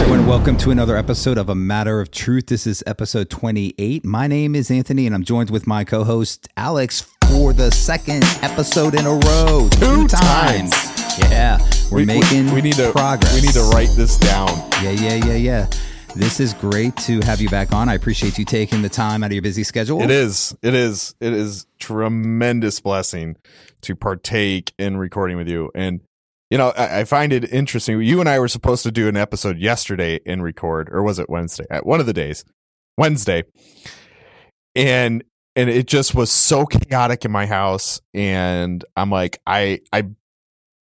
Everyone, welcome to another episode of A Matter of Truth. This is episode 28. My name is Anthony and I'm joined with my co-host Alex for the second episode in a row. Two times. Yeah, we're We- we- making we need to progress. We need to write this down. Yeah, yeah, yeah, yeah. This is great to have you back on. I appreciate you taking the time out of your busy schedule. It is. It is. It is tremendous blessing to partake in recording with you. And you know, I, I find it interesting. You and I were supposed to do an episode yesterday and record, or was it Wednesday? At one of the days, Wednesday. And and it just was so chaotic in my house, and I'm like, I I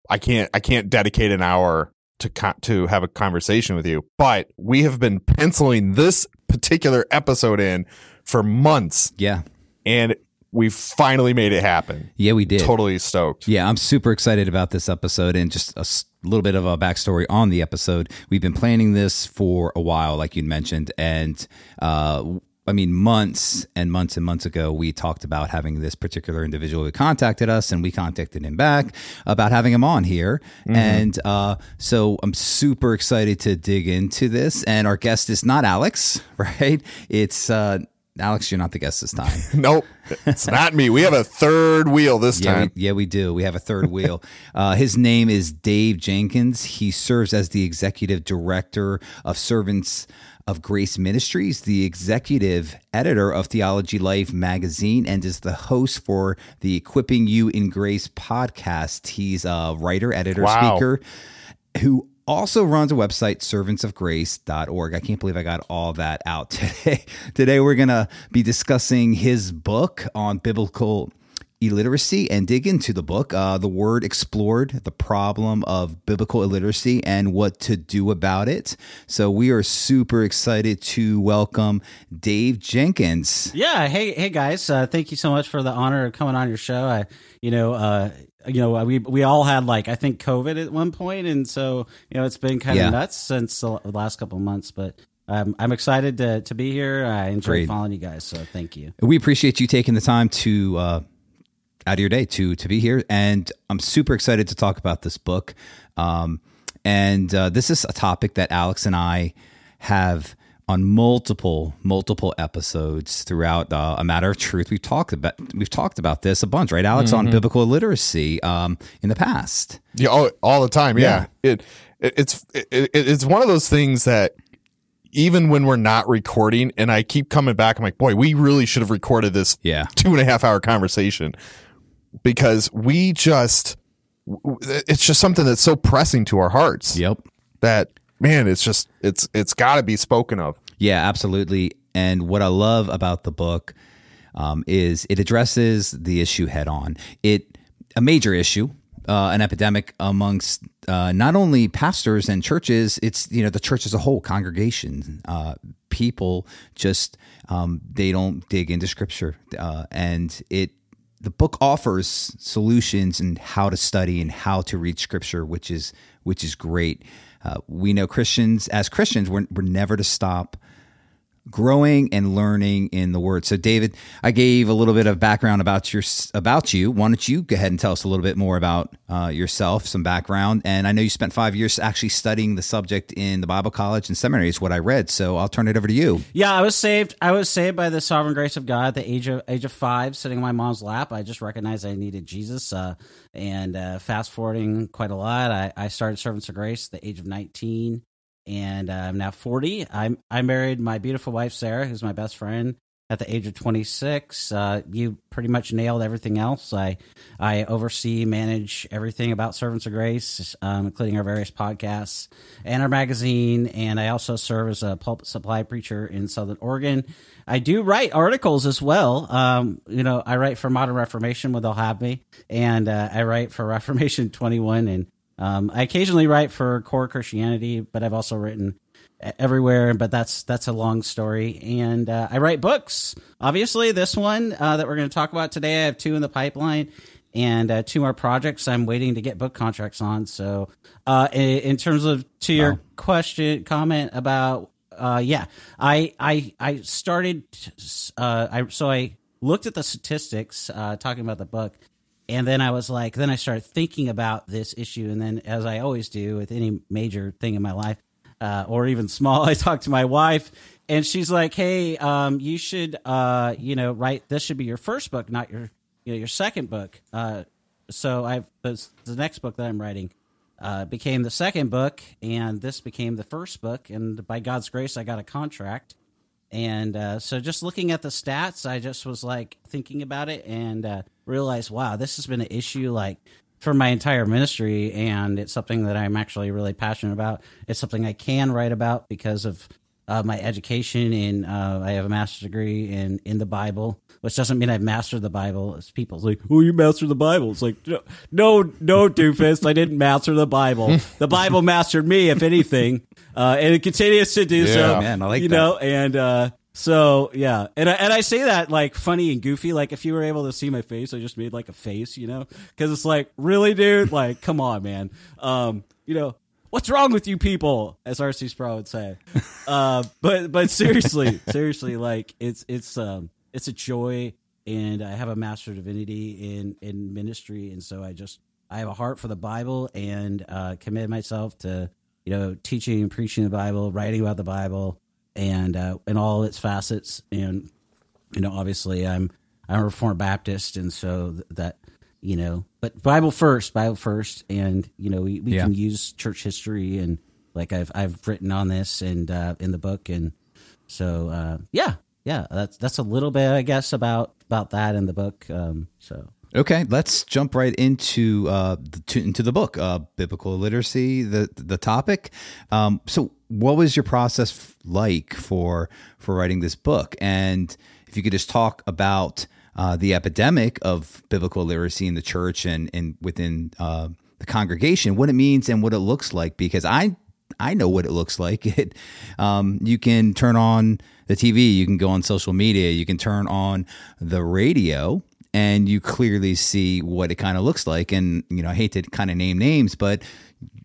I can't I can't dedicate an hour to co- to have a conversation with you. But we have been penciling this particular episode in for months, Yeah, and we finally made it happen. yeah, we did. Totally stoked. Yeah, I'm super excited about this episode and just a little bit of a backstory on the episode. We've been planning this for a while, like you mentioned, and uh, I mean, months and months and months ago, we talked about having this particular individual who contacted us, and we contacted him back about having him on here. And uh, so I'm super excited to dig into this. And our guest is not Alex, right? It's uh, Alex. You're not the guest this time. Nope, it's not me. We have a third wheel this Yeah, time. we, yeah, we do. We have a third wheel. Uh, his name is Dave Jenkins. He serves as the executive director of Servants of Grace Ministries, the executive editor of Theology Life magazine, and is the host for the Equipping You in Grace podcast. He's a writer, editor, Wow. speaker who also runs a website servantsofgrace.org. I can't believe I got all that out today. today we're going to be discussing his book on biblical illiteracy and dig into the book. Uh, the word explored the problem of biblical illiteracy and what to do about it. So we are super excited to welcome Dave Jenkins. Yeah. Hey, hey guys. Uh, thank you so much for the honor of coming on your show. I, you know, uh, you know, we we all had like I think COVID at one point, and so you know it's been kind of Yeah. nuts since the last couple of months. But um, I'm excited to to be here. I enjoy Great. following you guys, so thank you. We appreciate you taking the time to uh, out of your day to to be here, and I'm super excited to talk about this book. Um, and uh, this is a topic that Alex and I have on multiple multiple episodes throughout uh, a matter of truth. We've talked about we've talked about this a bunch, right, Alex, on biblical literacy um, in the past. Yeah, all, all the time. Yeah, It, it it's it, it- it's one of those things that even when we're not recording, and I keep coming back, I'm like, boy, we really should have recorded this Yeah. two and a half hour conversation because we just it's just something that's so pressing to our hearts Yep. that man, it's just it's it's got to be spoken of. Yeah, absolutely. And what I love about the book um, is it addresses the issue head on. It a major issue, uh, an epidemic amongst uh, not only pastors and churches. It's you know the church as a whole, congregation, uh, people just um, they don't dig into scripture, uh, and it the book offers solutions and how to study and how to read scripture, which is which is great. Uh, we know Christians as Christians, we're, we're never to stop growing and learning in the Word. So, David, I gave a little bit of background about your about you. Why don't you go ahead and tell us a little bit more about uh, yourself, some background? And I know you spent five years actually studying the subject in the Bible college and seminary, is what I read. So, I'll turn it over to you. Yeah, I was saved. I was saved by the sovereign grace of God at the age of age of five, sitting in my mom's lap. I just recognized I needed Jesus. Uh, and uh, fast forwarding quite a lot, I, I started Servants of Grace at the age of nineteen and uh, I'm now 40. I'm I married my beautiful wife Sarah, who's my best friend, at the age of 26. Uh, you pretty much nailed everything else. I I oversee, manage everything about Servants of Grace, um, including our various podcasts and our magazine. And I also serve as a pulpit supply preacher in Southern Oregon. I do write articles as well. Um, you know, I write for Modern Reformation when they'll have me, and uh, I write for Reformation 21 and um, I occasionally write for Core Christianity, but I've also written everywhere. But that's that's a long story. And uh, I write books. Obviously, this one uh, that we're going to talk about today, I have two in the pipeline, and uh, two more projects I'm waiting to get book contracts on. So, uh, in, in, terms of to your wow. question comment about, uh, yeah, I I I started. Uh, I so I looked at the statistics talking about the book and then I was like, then I started thinking about this issue, and then as I always do with any major thing in my life, uh, or even small, I talked to my wife, and she's like, "Hey, um, you should, uh, you know, write. This should be your first book, not your, you know, your second book." Uh, so I've the, the next book that I'm writing uh, became the second book, and this became the first book. And by God's grace, I got a contract. And uh, so, just looking at the stats, I just was like thinking about it, and uh, realize, wow, this has been an issue like for my entire ministry, and it's something that I'm actually really passionate about. It's something I can write about because of uh, my education in uh, I have a master's degree in in the Bible, which doesn't mean I've mastered the Bible. It's people's like, oh, you mastered the Bible. It's like, no, no, no doofus, I didn't master the Bible. The Bible mastered me, if anything, uh, and it continues to do yeah. so. Man, I like you that. know, and uh, so yeah, and I, and I say that like funny and goofy. Like if you were able to see my face, I just made like a face, you know, because it's like really, dude. Like, come on, man. Um, you know, what's wrong with you people? As RC Sproul would say. uh, but but seriously, seriously, like it's it's um it's a joy, and I have a master of divinity in in ministry, and so I just I have a heart for the Bible and uh, commit myself to you know teaching and preaching the Bible, writing about the Bible and uh, in all its facets. And you know, obviously, I'm I'm a Reformed Baptist, and so that you know, but Bible first, Bible first, and you know, we, we yeah. can use church history and like I've I've written on this and uh, in the book, and so uh, yeah, yeah, that's that's a little bit, I guess, about about that in the book. Um, so Okay, let's jump right into uh, the, to, into the book, uh, biblical literacy, the the topic. Um, so, what was your process like for for writing this book? And if you could just talk about uh, the epidemic of biblical literacy in the church and and within uh, the congregation, what it means and what it looks like, because I I know what it looks like. It um, you can turn on the TV, you can go on social media, you can turn on the radio and you clearly see what it kind of looks like. And, you know, I hate to kind of name names, but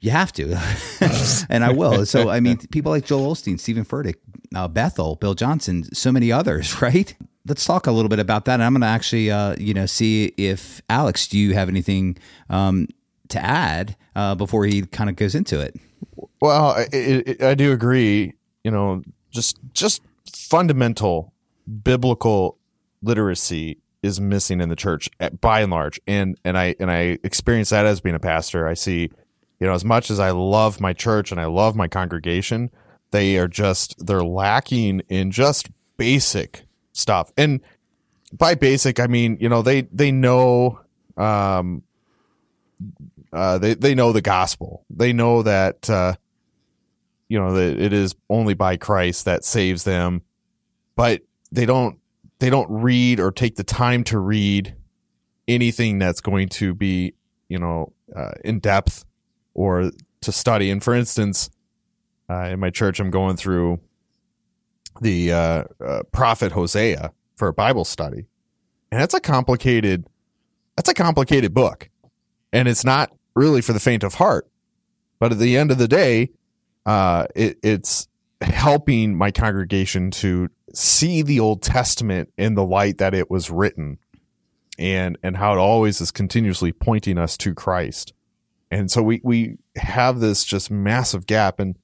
you have to. and I will. So, I mean, people like Joel Osteen, Steven Furtick, uh, Bethel, Bill Johnson, so many others, right? Let's talk a little bit about that. And I'm going to actually, uh, you know, see if Alex, do you have anything um, to add uh, before he kind of goes into it? Well, I, I, I do agree. You know, just just fundamental biblical literacy is missing in the church eh, by and large. And and I and I experience that as being a pastor. I see, you know, as much as I love my church and I love my congregation, they are just they're lacking in just basic stuff. And by basic, I mean, you know, they they know um uh they they know the gospel. They know that uh you know that it is only by Christ that saves them. But they don't they don't read or take the time to read anything that's going to be, you know, uh, in depth or to study. And for instance, uh, in my church, I'm going through the uh, prophet Hosea for a Bible study, and that's a complicated, that's a complicated book, and it's not really for the faint of heart. But at the end of the day, uh, it, it's helping my congregation to see the Old Testament in the light that it was written and and how it always is continuously pointing us to Christ. And so we we have this just massive gap and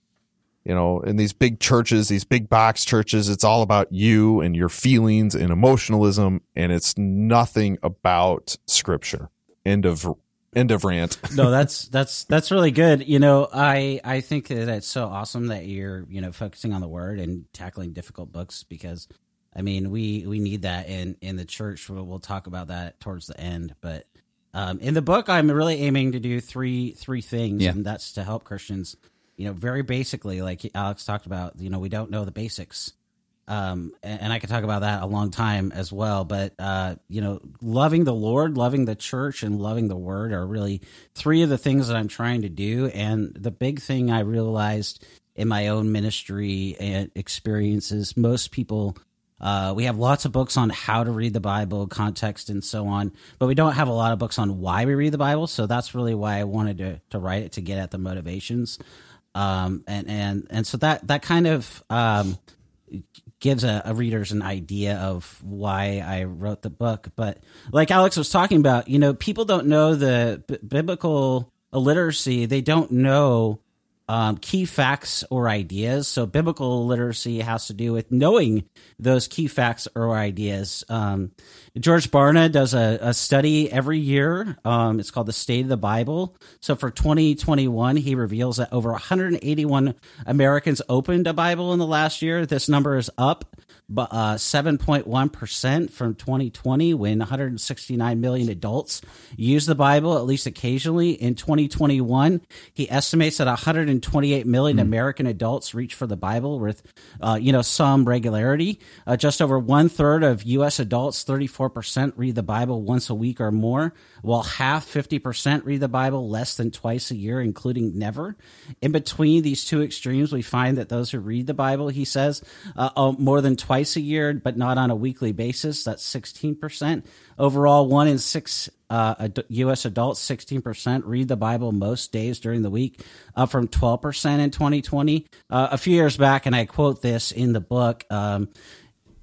you know, in these big churches, these big box churches, it's all about you and your feelings and emotionalism and it's nothing about scripture. End of end of rant. no, that's that's that's really good. You know, I I think that it's so awesome that you're you know focusing on the word and tackling difficult books because I mean we we need that in in the church. We'll, we'll talk about that towards the end, but um, in the book, I'm really aiming to do three three things, Yeah. and that's to help Christians. You know, very basically, like Alex talked about. You know, we don't know the basics um, and, and I could talk about that a long time as well. But uh, you know, loving the Lord, loving the church, and loving the Word are really three of the things that I'm trying to do. And the big thing I realized in my own ministry and experiences, most people. Uh, we have lots of books on how to read the Bible, context, and so on, but we don't have a lot of books on why we read the Bible. So that's really why I wanted to, to write it to get at the motivations, um, and and and so that that kind of um, gives a, a readers an idea of why I wrote the book. But like Alex was talking about, you know, people don't know the b- biblical illiteracy. They don't know um, key facts or ideas. So biblical literacy has to do with knowing those key facts or ideas. Um, George Barna does a, a study every year. Um, it's called the State of the Bible. So for 2021, he reveals that over 181 Americans opened a Bible in the last year. This number is up but uh, 7.1% from 2020 when 169 million adults use the Bible at least occasionally. In 2021, he estimates that 128 million American adults reach for the Bible with, uh, you know, some regularity. Uh, just over one third of U.S. adults, 34%, read the Bible once a week or more, while half, 50%, read the Bible less than twice a year, including never. In between these two extremes, we find that those who read the Bible, he says, uh, oh, more than twice a year, but not on a weekly basis. That's 16%. Overall, one in six uh, ad- U.S. adults, 16%, read the Bible most days during the week, up from 12% in 2020. Uh, a few years back, and I quote this in the book. Um,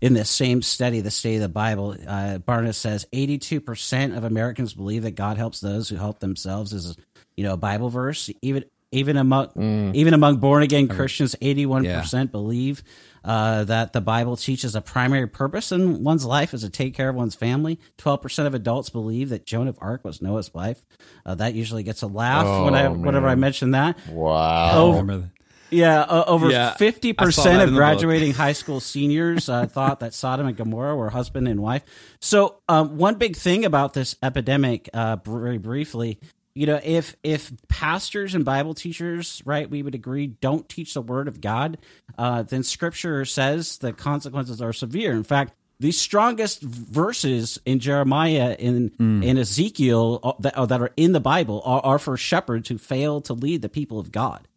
in this same study, the State of the Bible, uh, Barna says 82% of Americans believe that God helps those who help themselves is, you know, a Bible verse. Even even among even among born again Christians, 81% believe uh, that the Bible teaches a primary purpose in one's life is to take care of one's family. 12% of adults believe that Joan of Arc was Noah's wife. Uh, that usually gets a laugh when I Oh, whenever I mention that. Wow. Oh, yeah, uh, over fifty that percent of graduating high school seniors uh, thought that Sodom and Gomorrah were husband and wife. So, um, one big thing about this epidemic, uh, very briefly, you know, if if pastors and Bible teachers, right, we would agree, don't teach the Word of God, uh, then Scripture says the consequences are severe. In fact. The strongest verses in Jeremiah in in Ezekiel uh, that, uh, that are in the Bible are, are for shepherds who fail to lead the people of God.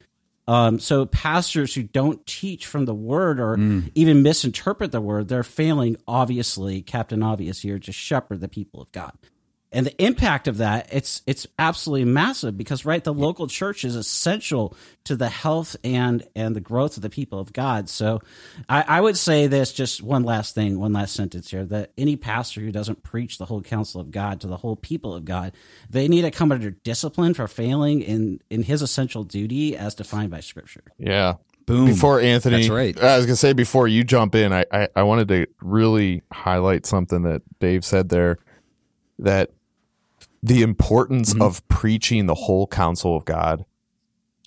Um, so pastors who don't teach from the word or even misinterpret the word, they're failing, obviously, Captain Obvious here, to shepherd the people of God. And the impact of that, it's it's absolutely massive because right, the local church is essential to the health and and the growth of the people of God. So I, I would say this just one last thing, one last sentence here, that any pastor who doesn't preach the whole counsel of God to the whole people of God, they need to come under discipline for failing in in his essential duty as defined by scripture. Yeah. Boom. Before Anthony, That's right. I was gonna say before you jump in, I, I I wanted to really highlight something that Dave said there, that the importance Mm-hmm. of preaching the whole counsel of God,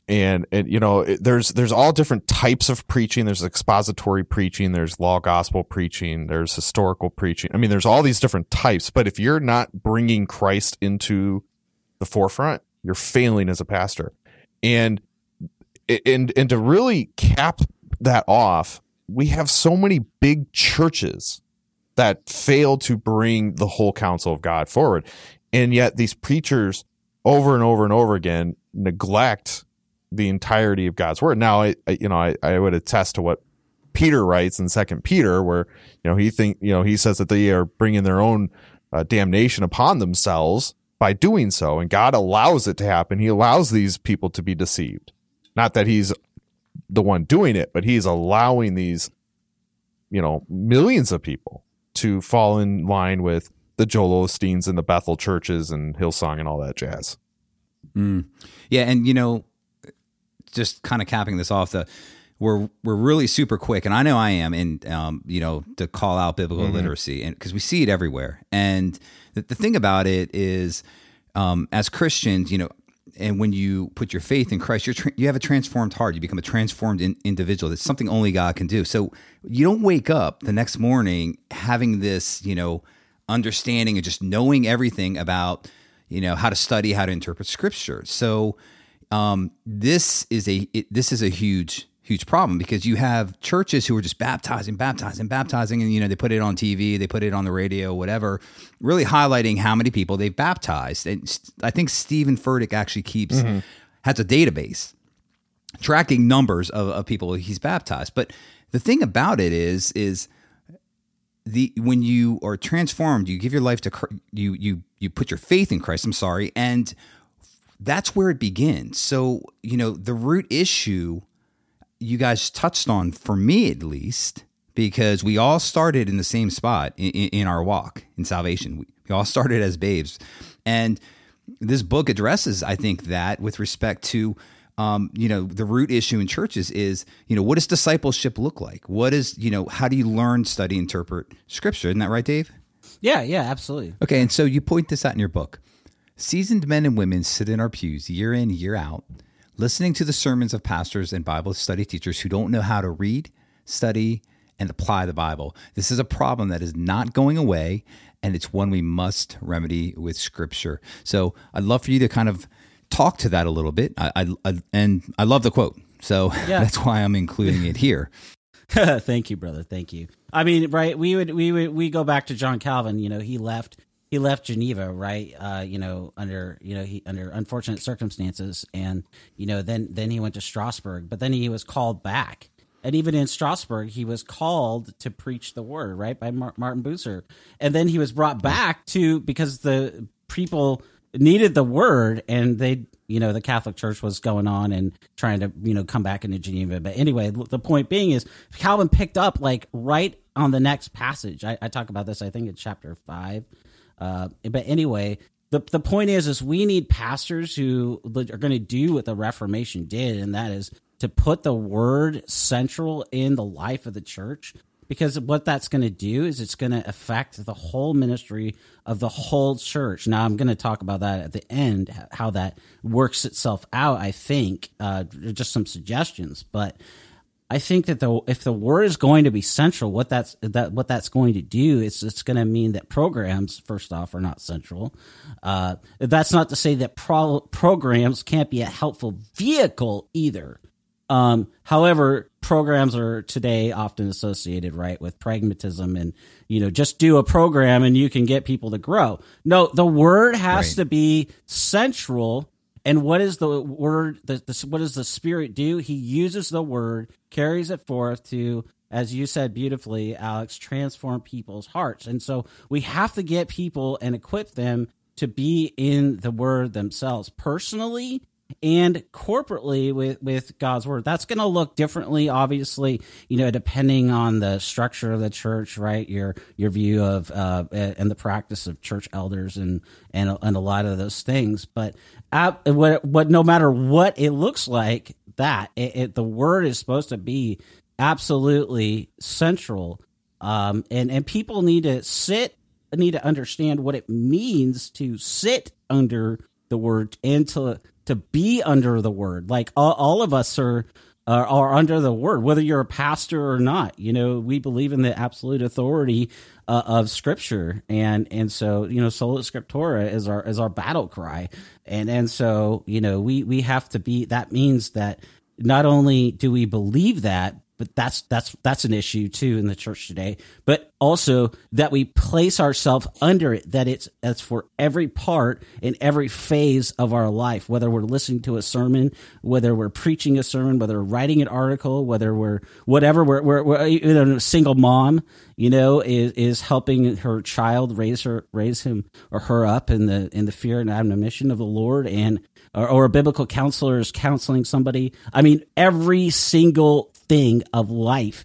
and and you know it, there's there's all different types of preaching. There's expository preaching. There's law gospel preaching. There's historical preaching. I mean, there's all these different types. But if you're not bringing Christ into the forefront, you're failing as a pastor, and and and to really cap that off, we have so many big churches that fail to bring the whole counsel of God forward. And yet these preachers over and over and over again neglect the entirety of God's word. Now, I, I you know, I, I would attest to what Peter writes in Second Peter, where you know he think you know he says that they are bringing their own uh, damnation upon themselves by doing so, and God allows it to happen. He allows these people to be deceived. Not that he's the one doing it, but he's allowing these, you know, millions of people to fall in line with the Joel Osteens and the Bethel churches and Hillsong and all that jazz. Mm. Yeah, and you know, just kind of capping this off, the we're we're really super quick, and I know I am, and um, you know, to call out biblical mm-hmm. literacy, and because we see it everywhere. And the, the thing about it is, um, as Christians, you know, and when you put your faith in Christ, you're tra- you have a transformed heart. You become a transformed in- individual. That's something only God can do. So you don't wake up the next morning having this, you know, understanding and just knowing everything about, you know, how to study, how to interpret Scripture. So um, this is a it, this is a huge huge problem because you have churches who are just baptizing, baptizing, baptizing, and you know they put it on TV, they put it on the radio, whatever, really highlighting how many people they've baptized. And I think Steven Furtick actually keeps mm-hmm. has a database tracking numbers of, of people he's baptized. But the thing about it is is the when you are transformed, you give your life to you you you put your faith in Christ. I'm sorry, and that's where it begins. So you know the root issue you guys touched on, for me at least, because we all started in the same spot in, in our walk in salvation. We, we all started as babes. And this book addresses, I think, that with respect to um, you know, the root issue in churches is, you know, what does discipleship look like? What is, you know, how do you learn, study, interpret scripture? Isn't that right, Dave? Yeah, yeah, absolutely. Okay, and so you point this out in your book. Seasoned men and women sit in our pews year in, year out, listening to the sermons of pastors and Bible study teachers who don't know how to read, study, and apply the Bible. This is a problem that is not going away, and it's one we must remedy with Scripture. So I'd love for you to kind of talk to that a little bit. I, I, I and I love the quote, so yeah. that's why I'm including it here. Thank you, brother. Thank you. I mean, right? We would we would we go back to John Calvin. You know, he left he left Geneva, right? Uh, you know, under you know he under unfortunate circumstances, and you know then then he went to Strasbourg, but then he was called back, and even in Strasbourg, he was called to preach the word, right, by Martin Bucer, and then he was brought back to because the people needed the word, and they you know the Catholic Church was going on and trying to you know come back into Geneva, but anyway, the point being is Calvin picked up like right on the next passage. I, I talk about this, I think, in chapter five uh, but anyway, the the point is, is we need pastors who are going to do what the Reformation did, and that is to put the word central in the life of the church. Because what that's going to do is it's going to affect the whole ministry of the whole church. Now, I'm going to talk about that at the end, how that works itself out. I think uh, just some suggestions, but I think that the if the word is going to be central, what that's that what that's going to do is it's going to mean that programs, first off, are not central. Uh, that's not to say that pro- programs can't be a helpful vehicle either. Um, however, programs are today often associated right with pragmatism and you know just do a program and you can get people to grow. No, the word has right. to be central and what is the word? The, the, what does the Spirit do? He uses the word, carries it forth to, as you said beautifully, Alex, transform people's hearts. And so we have to get people and equip them to be in the word themselves personally and corporately with with God's word. That's going to look differently, obviously, you know, depending on the structure of the church, right? Your your view of uh, and the practice of church elders and and and a lot of those things. But at, what what no matter what it looks like, that it, it, the word is supposed to be absolutely central. Um, and and people need to sit need to understand what it means to sit under the word and to to be under the word. Like all, all of us are, are, are under the word, whether you're a pastor or not. You know, we believe in the absolute authority uh, of Scripture, and and so you know, sola scriptura is our is our battle cry, and and so you know, we we have to be. That means that not only do we believe that, but that's that's that's an issue too in the church today. But also that we place ourselves under it, that it's that's for every part in every phase of our life, whether we're listening to a sermon, whether we're preaching a sermon, whether we're writing an article, whether we're whatever we're we're, we're you know, a single mom, you know, is is helping her child raise her raise him or her up in the in the fear and admonition of the Lord and or, or a biblical counselor is counseling somebody. I mean, every single thing of life,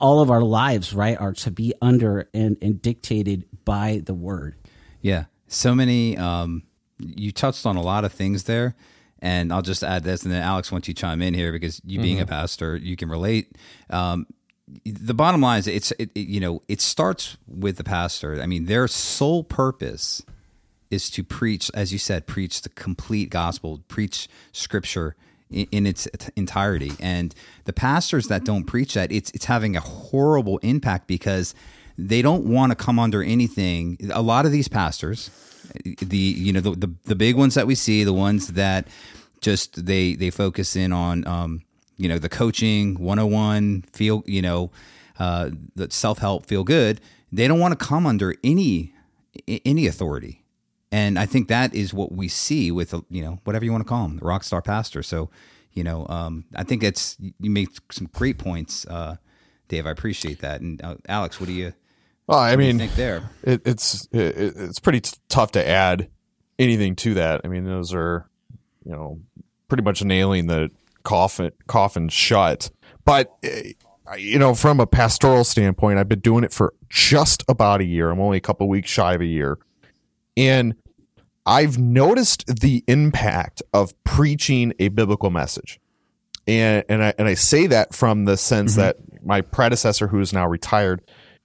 all of our lives, right, are to be under and, and dictated by the word. Yeah. So many, um, you touched on a lot of things there. And I'll just add this, and then Alex, once you chime in here, because you being mm-hmm. a pastor, you can relate. Um, the bottom line is, it's it, it, you know, it starts with the pastor. I mean, their sole purpose is to preach, as you said, preach the complete gospel, preach scripture in, its entirety. And the pastors that don't preach that, it's it's having a horrible impact because they don't want to come under anything. A lot of these pastors, the you know the, the, the big ones that we see, the ones that just they they focus in on um, you know the coaching 101 feel you know uh, the self help feel good. They don't want to come under any any authority and I think that is what we see with you know whatever you want to call him, the rock star pastor. So, you know, um, I think it's you make some great points, uh, Dave. I appreciate that. And uh, Alex, what do you? Well, I mean, think there it, it's it, it's pretty t- tough to add anything to that. I mean, those are you know pretty much nailing the coffin coffin shut. But eh, you know, from a pastoral standpoint, I've been doing it for just about a year. I'm only a couple weeks shy of a year. And I've noticed the impact of preaching a biblical message. And and I and I say that from the sense mm-hmm. that my predecessor who is now retired,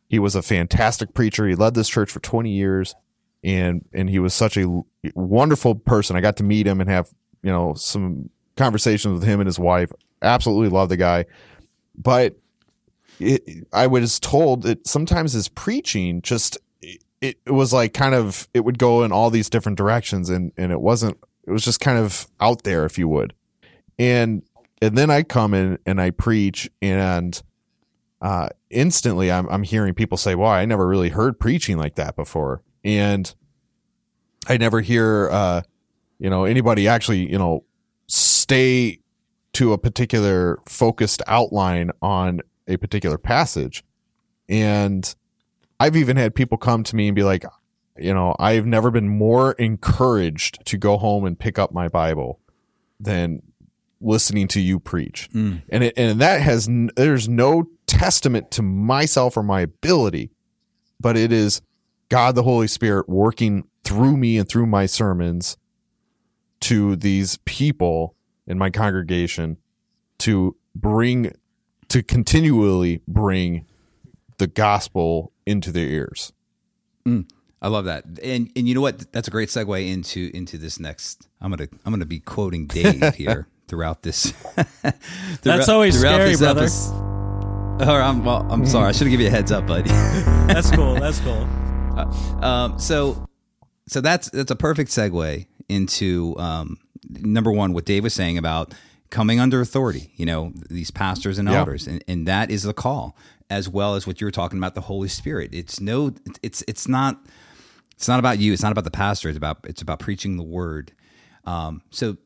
he was a fantastic preacher. He led this church for 20 years and and he was such a wonderful person. I got to meet him and have, you know, some conversations with him and his wife. Absolutely love the guy. But it, I was told that sometimes his preaching just it, it was like kind of it would go in all these different directions and and it wasn't it was just kind of out there if you would. And and then i come in and i preach and uh instantly i'm i'm hearing people say wow i never really heard preaching like that before. And i never hear uh you know anybody actually you know stay to a particular focused outline on a particular passage. And I've even had people come to me and be like, you know, I've never been more encouraged to go home and pick up my Bible than listening to you preach. Mm. And it, and that has there's no testament to myself or my ability, but it is God the Holy Spirit working through me and through my sermons to these people in my congregation to bring to continually bring the gospel into their ears. Mm, I love that, and and you know what? That's a great segue into into this next. I'm gonna I'm gonna be quoting Dave here throughout this. throughout, That's always scary, brother. Or I'm well. I'm sorry. I should have given you a heads up, buddy. that's cool. That's cool. Uh, um, so so that's that's a perfect segue into um, number one what Dave was saying about coming under authority. You know these pastors and elders, yeah. and, and that is the call as well as what you were talking about the Holy Spirit. It's no it's it's not it's not about you, it's not about the pastor, it's about it's about preaching the word. Um, so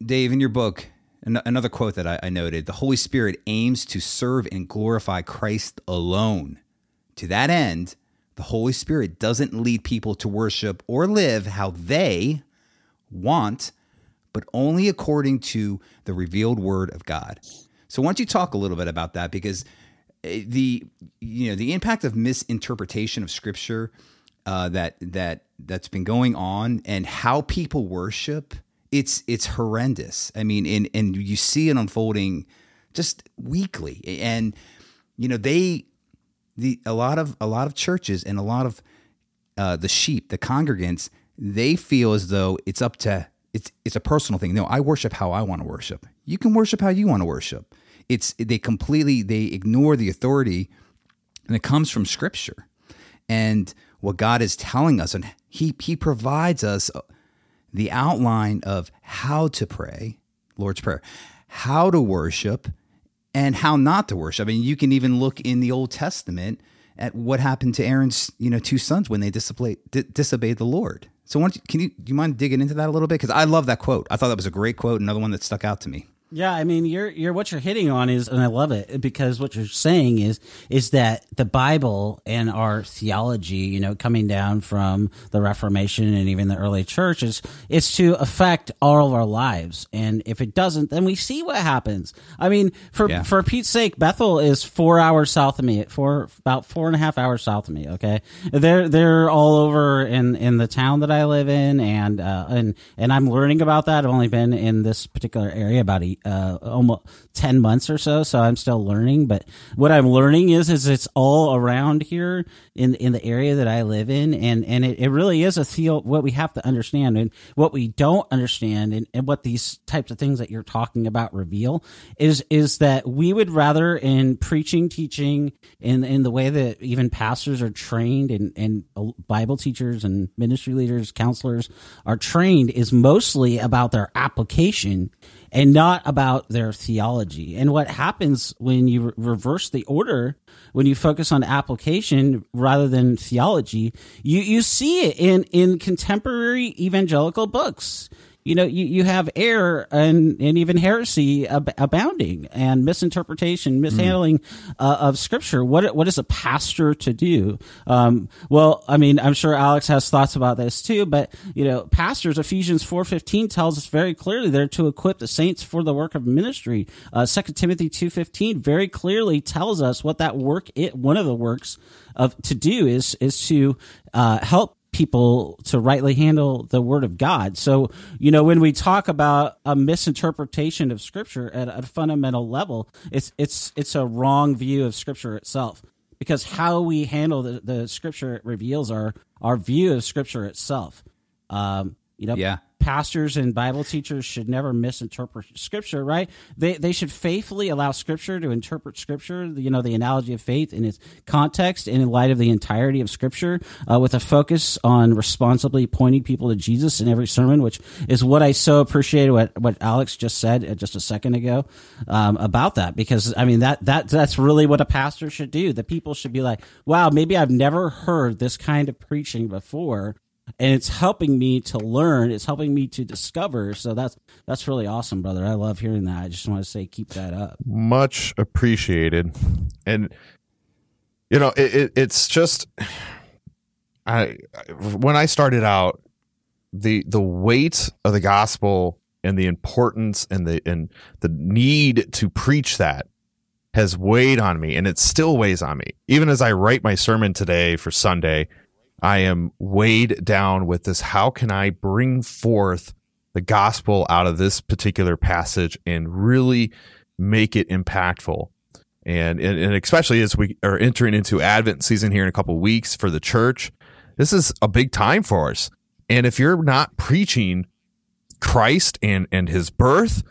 Dave, in your book, another quote that I, I noted, the Holy Spirit aims to serve and glorify Christ alone. To that end, the Holy Spirit doesn't lead people to worship or live how they want, but only according to the revealed word of God. So, why don't you talk a little bit about that? Because the you know the impact of misinterpretation of scripture uh, that that that's been going on and how people worship it's it's horrendous. I mean, and and you see it unfolding just weekly, and you know they the a lot of a lot of churches and a lot of uh, the sheep, the congregants, they feel as though it's up to it's it's a personal thing. No, I worship how I want to worship. You can worship how you want to worship it's they completely they ignore the authority and it comes from scripture and what God is telling us and he he provides us the outline of how to pray Lord's prayer how to worship and how not to worship. I mean, you can even look in the Old Testament at what happened to Aaron's, you know, two sons when they disobeyed, disobeyed the Lord. So, can you do you mind digging into that a little bit? Because I love that quote. I thought that was a great quote. Another one that stuck out to me. Yeah, I mean, you're you're what you're hitting on is, and I love it because what you're saying is is that the Bible and our theology, you know, coming down from the Reformation and even the early church is is to affect all of our lives, and if it doesn't, then we see what happens. I mean, for yeah. for Pete's sake, Bethel is four hours south of me, four about four and a half hours south of me. Okay, they're they're all over in in the town that I live in, and uh, and and I'm learning about that. I've only been in this particular area about a uh, almost 10 months or so so i'm still learning. But what i'm learning is is it's all around here in in the area that i live in and and it, it really is a feel what we have to understand and what we don't understand and, and what these types of things that you're talking about reveal is is that we would rather in preaching teaching in in the way that even pastors are trained and and bible teachers and ministry leaders counselors are trained is mostly about their application and not about their theology. And what happens when you re- reverse the order, when you focus on application rather than theology, you, you see it in, in contemporary evangelical books you know, you, you have error and, and even heresy ab- abounding and misinterpretation, mishandling mm. uh, of scripture. What, what is a pastor to do? Um, well, I mean, I'm sure Alex has thoughts about this too, but you know, pastors, Ephesians 4.15 tells us very clearly they're to equip the saints for the work of ministry. Uh, 2 Timothy 2.15 very clearly tells us what that work, it, one of the works of to do is, is to, uh, help people to rightly handle the word of God. So, you know, when we talk about a misinterpretation of scripture at a fundamental level, it's it's it's a wrong view of scripture itself. Because how we handle the, the scripture reveals our our view of scripture itself. Um, you know, yeah pastors and Bible teachers should never misinterpret Scripture, right? They they should faithfully allow Scripture to interpret Scripture, you know, the analogy of faith in its context and in light of the entirety of Scripture, uh, with a focus on responsibly pointing people to Jesus in every sermon, which is what I so appreciate what what Alex just said uh, just a second ago um, about that, because I mean that that that's really what a pastor should do. The people should be like, wow, maybe I've never heard this kind of preaching before and it's helping me to learn. It's helping me to discover. So that's that's really awesome brother. I love hearing that. I just want to say keep that up. Much appreciated. And you know it, it, it's just i when i started out the the weight of the gospel and the importance and the and the need to preach that has weighed on me and it still weighs on me. Even as i write my sermon today for sunday I am weighed down with this. How can I bring forth the gospel out of this particular passage and really make it impactful? And, and, and especially as we are entering into Advent season here in a couple weeks for the church, this is a big time for us. And if you're not preaching Christ and, and his birth,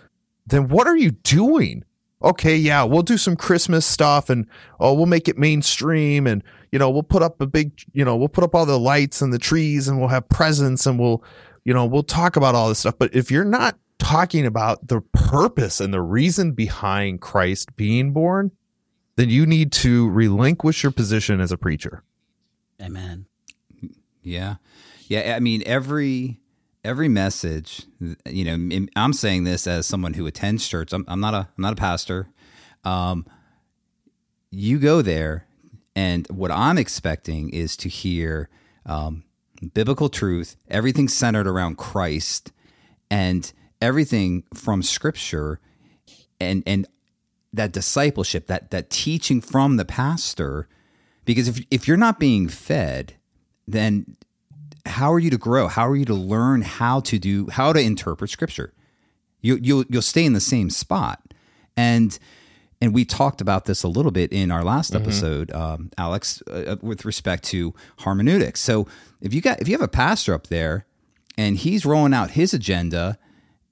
then what are you doing? Okay, yeah, we'll do some Christmas stuff and oh, we'll make it mainstream and you know, we'll put up a big, you know, we'll put up all the lights and the trees and we'll have presents and we'll, you know, we'll talk about all this stuff. But if you're not talking about the purpose and the reason behind Christ being born, then you need to relinquish your position as a preacher. Amen. Yeah. Yeah. I mean, every, every message, you know, I'm saying this as someone who attends church. I'm, I'm not a, I'm not a pastor. Um, you go there and what I'm expecting is to hear um, biblical truth, everything centered around Christ, and everything from Scripture, and and that discipleship, that that teaching from the pastor. Because if if you're not being fed, then how are you to grow? How are you to learn how to do how to interpret Scripture? You you'll you'll stay in the same spot, and and we talked about this a little bit in our last mm-hmm. episode, um, Alex, uh, uh, with respect to hermeneutics. So if you got if you have a pastor up there and he's rolling out his agenda,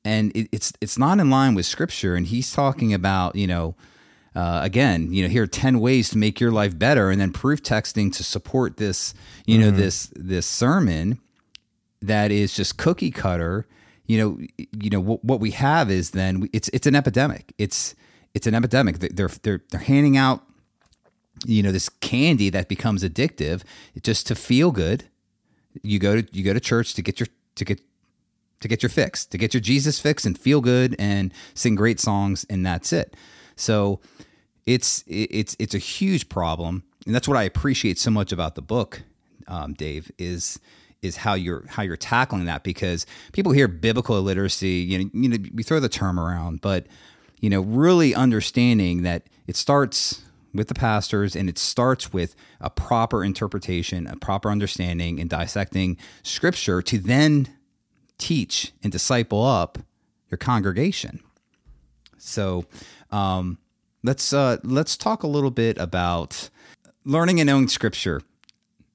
and it, it's it's not in line with Scripture, and he's talking about you know. Uh, again, you know, here are ten ways to make your life better, and then proof texting to support this, you know, mm-hmm. this this sermon that is just cookie cutter. You know, you know what, what we have is then it's it's an epidemic. It's it's an epidemic. They're they're they're handing out you know this candy that becomes addictive just to feel good. You go to you go to church to get your to get to get your fix, to get your Jesus fix and feel good and sing great songs and that's it. So it's it's it's a huge problem, and that's what I appreciate so much about the book, um, Dave. Is is how you're how you're tackling that because people hear biblical illiteracy, you know, you know, we throw the term around, but you know, really understanding that it starts with the pastors and it starts with a proper interpretation, a proper understanding and dissecting scripture to then teach and disciple up your congregation. So, um, let's uh, let's talk a little bit about learning and knowing scripture.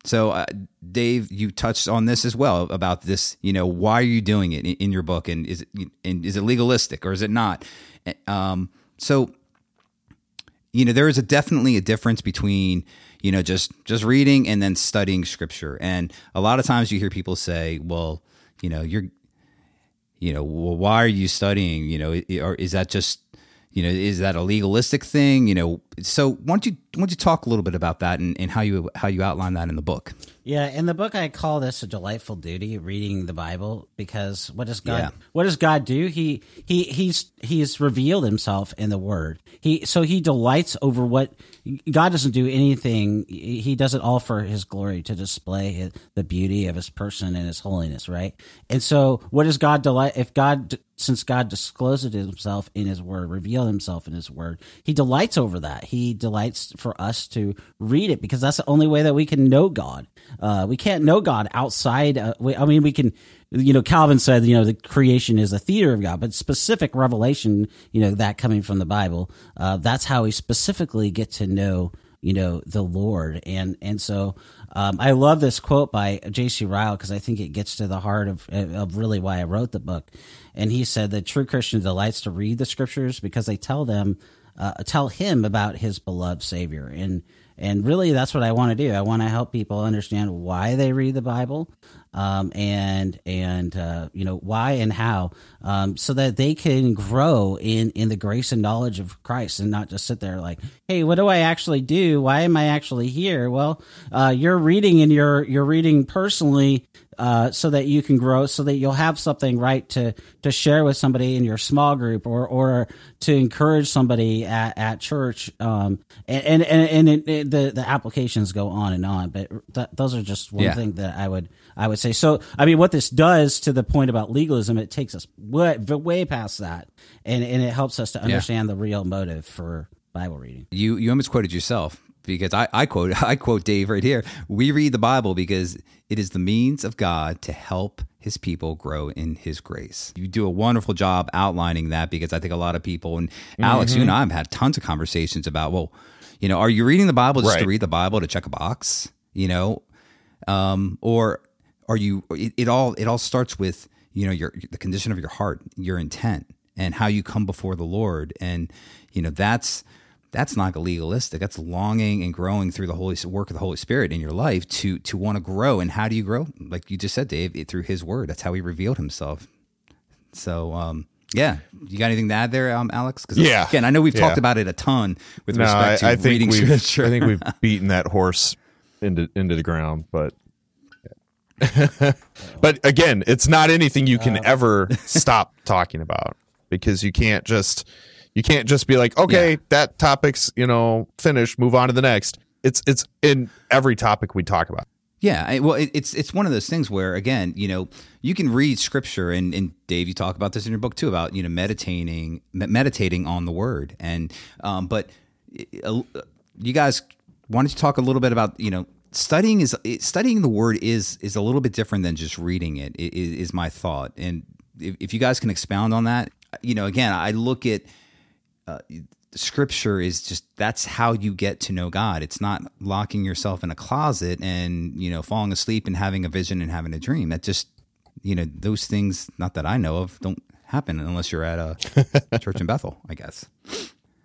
So, uh, Dave, you touched on this as well about this. You know, why are you doing it in, in your book, and is it and is it legalistic or is it not? Um, so, you know, there is a definitely a difference between you know just just reading and then studying scripture. And a lot of times you hear people say, "Well, you know, you're, you know, well, why are you studying? You know, or is that just you know, is that a legalistic thing? You know, so why don't you why don't you talk a little bit about that and, and how you how you outline that in the book? Yeah, in the book I call this a delightful duty, reading the Bible, because what does God yeah. what does God do? He he he's he's revealed himself in the word. He so he delights over what God doesn't do anything. He does it all for his glory to display his, the beauty of his person and his holiness, right? And so what does God delight if God since God discloses himself in his word, revealed himself in his word, he delights over that. He delights for us to read it because that's the only way that we can know God. Uh, we can't know God outside. Uh, we, I mean, we can, you know, Calvin said, you know, the creation is a theater of God, but specific revelation, you know, that coming from the Bible, uh, that's how we specifically get to know, you know, the Lord. And, and so, um, I love this quote by J.C. Ryle because I think it gets to the heart of, of really why I wrote the book. And he said that true Christian delights to read the scriptures because they tell them, uh, tell him about his beloved Savior. And and really, that's what I want to do. I want to help people understand why they read the Bible, um, and and uh, you know why and how, um, so that they can grow in in the grace and knowledge of Christ, and not just sit there like, hey, what do I actually do? Why am I actually here? Well, uh, you're reading and you're you're reading personally uh, so that you can grow, so that you'll have something right to to share with somebody in your small group, or or to encourage somebody at, at church. Um, and and and, it, it, the the applications go on and on, but th- those are just one yeah. thing that I would I would say. So I mean, what this does to the point about legalism, it takes us way, way past that, and and it helps us to understand yeah. the real motive for Bible reading. You you almost quoted yourself because I, I quote I quote Dave right here. We read the Bible because it is the means of God to help his people grow in his grace. You do a wonderful job outlining that because I think a lot of people and mm-hmm. Alex, you and I have had tons of conversations about, well, you know, are you reading the Bible just right. to read the Bible to check a box? You know? Um, or are you it, it all it all starts with, you know, your the condition of your heart, your intent, and how you come before the Lord. And, you know, that's that's not legalistic. That's longing and growing through the Holy work of the Holy Spirit in your life to to want to grow. And how do you grow? Like you just said, Dave, it, through His Word. That's how He revealed Himself. So, um, yeah, you got anything to add there, um, Alex? Because yeah, again, I know we've yeah. talked about it a ton with no, respect to I, I reading think scripture. I think we've beaten that horse into into the ground, but. But again, it's not anything you can uh, ever stop talking about because you can't just you can't just be like, okay, that topic's you know finished. Move on to the next. It's it's in every topic we talk about. Yeah, well, it, it's it's one of those things where again, you know, you can read scripture, and, and Dave, you talk about this in your book too about you know meditating meditating on the word, and um, but uh, you guys why don't you talk a little bit about you know studying is studying the word is is a little bit different than just reading it is, is my thought, and if, if you guys can expound on that, you know, again, I look at uh, scripture is just that's how you get to know God. It's not locking yourself in a closet and, you know, falling asleep and having a vision and having a dream. That just, you know, those things, not that I know of, don't happen unless you're at a church in Bethel, I guess.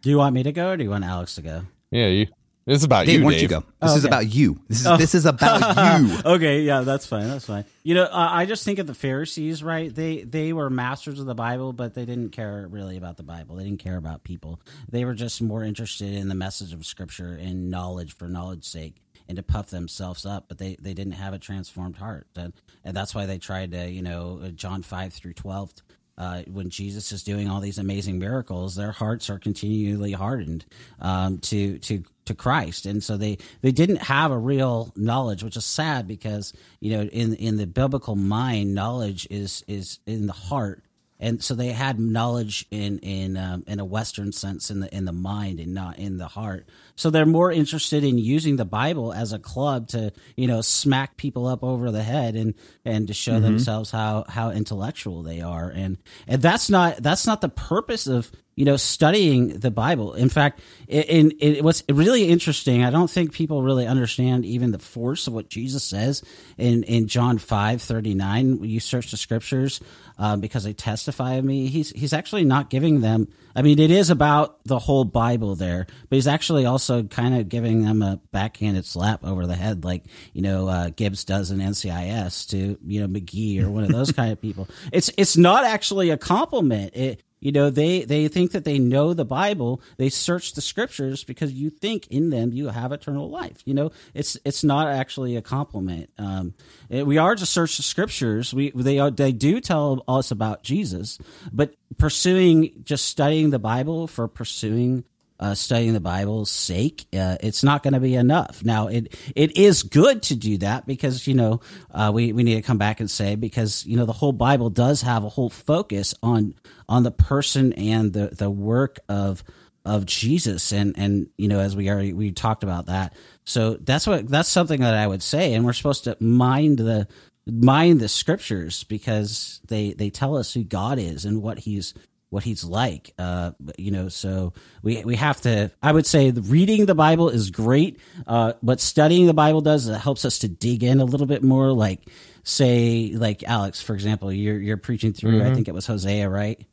Do you want me to go or do you want Alex to go? Yeah, you This is about Dave, you, why don't Dave. you go? This Oh, is okay. about you. This is this is about you. okay, yeah, that's fine. That's fine. You know, uh, I just think of the Pharisees, right? They they were masters of the Bible, but they didn't care really about the Bible. They didn't care about people. They were just more interested in the message of Scripture and knowledge for knowledge's sake, and to puff themselves up. But they they didn't have a transformed heart, and, and that's why they tried to, you know, uh, John five through twelve. Uh, when Jesus is doing all these amazing miracles, their hearts are continually hardened um, to to to Christ, and so they they didn't have a real knowledge, which is sad because you know in in the biblical mind, knowledge is is in the heart, and so they had knowledge in in um, in a Western sense in the in the mind and not in the heart. So they're more interested in using the Bible as a club to you know smack people up over the head and and to show themselves how how intellectual they are, and and that's not that's not the purpose of you know studying the bible. In fact in, in, what's really interesting i don't think people really understand even the force of what jesus says in, in john 5 39 you search the scriptures um, because they testify of me. He's, he's actually not giving them i mean it is about the whole bible there but he's actually also kind of giving them a backhanded slap over the head like you know uh, gibbs does in ncis to you know mcgee or one of those kind of people. It's it's not actually a compliment. It you know, they, they think that they know the Bible. They search the scriptures because you think in them you have eternal life. You know, it's it's not actually a compliment. Um, it- we are to search the scriptures. We they are, they do tell us about Jesus, but pursuing just studying the Bible for pursuing uh, studying the Bible's sake, uh, it's not going to be enough. Now, it it is good to do that because you know uh, we we need to come back and say because you know the whole Bible does have a whole focus on on the person and the the work of of Jesus and and you know as we already we talked about that. So that's what that's something that I would say, and we're supposed to mind the mind the scriptures because they they tell us who God is and what He's what he's like. Uh you know so we we have to i would say the reading the bible is great uh what studying the bible does it helps us to dig in a little bit more. Like say like alex for example you're you're preaching through i think it was hosea right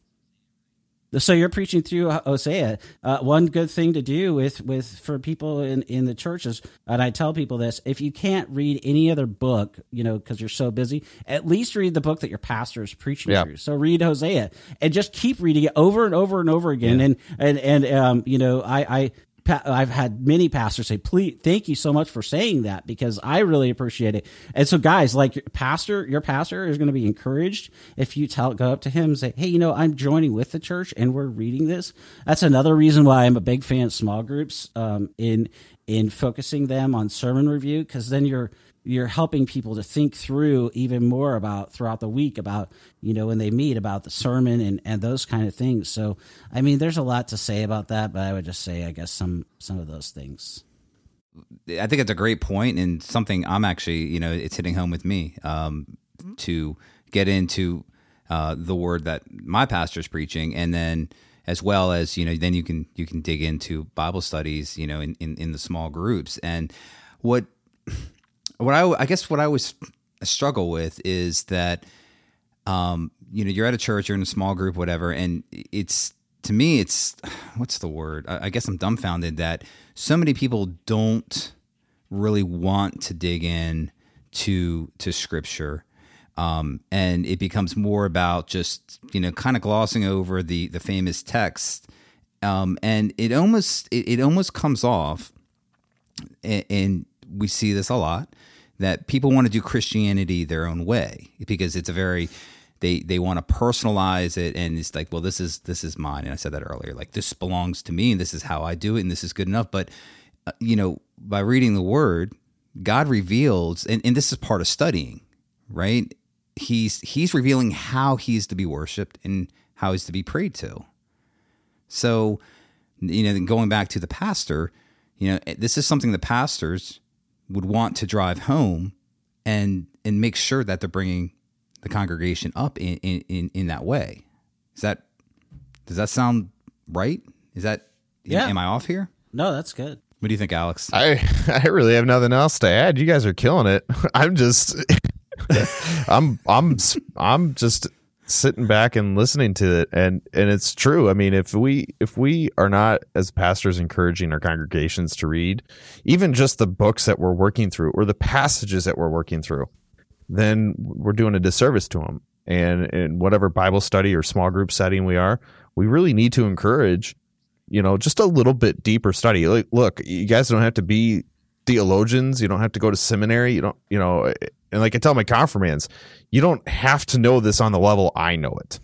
so you're preaching through Hosea. Uh, one good thing to do with, with for people in, in the churches, and I tell people this: if you can't read any other book, you know, because you're so busy, at least read the book that your pastor is preaching Yeah. through. So read Hosea and just keep reading it over and over and over again. And and and um, you know, I I. I've had many pastors say, "Please, thank you so much for saying that because I really appreciate it." And so, guys, like your pastor, your pastor is going to be encouraged if you tell, go up to him and say, "Hey, you know, I'm joining with the church and we're reading this." That's another reason why I'm a big fan of small groups um, in in focusing them on sermon review because then you're you're helping people to think through even more about throughout the week about you know when they meet about the sermon and and those kind of things. So i mean there's a lot to say about that but i would just say i guess some some of those things. I think it's a great point and something I'm actually, you know, it's hitting home with me um, to get into uh, the word that my pastor's preaching, and then as well as you know, then you can you can dig into Bible studies, you know, in, in, in the small groups. And what what I I guess what I always struggle with is that um, you know, you're at a church, you're in a small group, whatever, and it's to me, it's what's the word? I, I guess I'm dumbfounded that so many people don't really want to dig in to to scripture. Um, and it becomes more about just you know kind of glossing over the the famous text um, and it almost it, it almost comes off and, and we see this a lot that people want to do Christianity their own way because it's a very they they want to personalize it and it's like well this is this is mine. And I said that earlier like this belongs to me and this is how I do it and this is good enough. But uh, you know by reading the word God reveals and, and this is part of studying right? He's he's revealing how he's to be worshiped and how he's to be prayed to. So you know going back to the pastor you know this is something the pastors would want to drive home and and make sure that they're bringing the congregation up in in, in that way is that does that sound right is that Yeah. am i off here no that's good what do you think alex I I really have nothing else to add. You guys are killing it. I'm just I'm I'm I'm just sitting back and listening to it. And and it's true. I mean if we if we are not as pastors encouraging our congregations to read even just the books that we're working through or the passages that we're working through then we're doing a disservice to them and in whatever bible study or small group setting we are we really need to encourage you know just a little bit deeper study. Like look you guys don't have to be theologians you don't have to go to seminary you don't you know and like I tell my confirmands, you don't have to know this on the level I know it.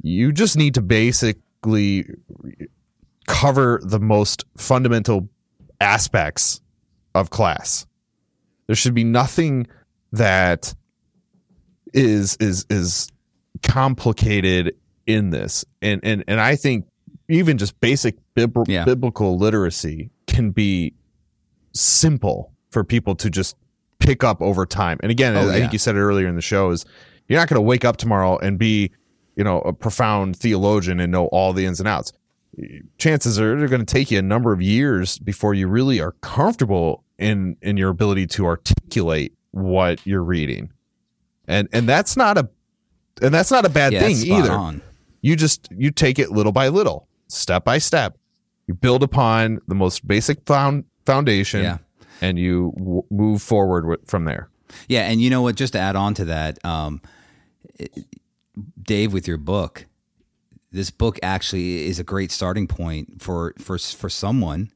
You just need to basically cover the most fundamental aspects of class. There should be nothing that is is is complicated in this. And and and I think even just basic bib- yeah. biblical literacy can be simple for people to just pick up over time. And again, oh, I yeah. think you said it earlier in the show is you're not going to wake up tomorrow and be, you know, a profound theologian and know all the ins and outs. Chances are they're going to take you a number of years before you really are comfortable in in your ability to articulate what you're reading. And and that's not a and that's not a bad yeah, thing either. On. You just you take it little by little, step by step. You build upon the most basic found foundation. Yeah and you w- move forward w- from there. Yeah, and you know what? Just to add on to that, um, Dave, with your book, this book actually is a great starting point for for for someone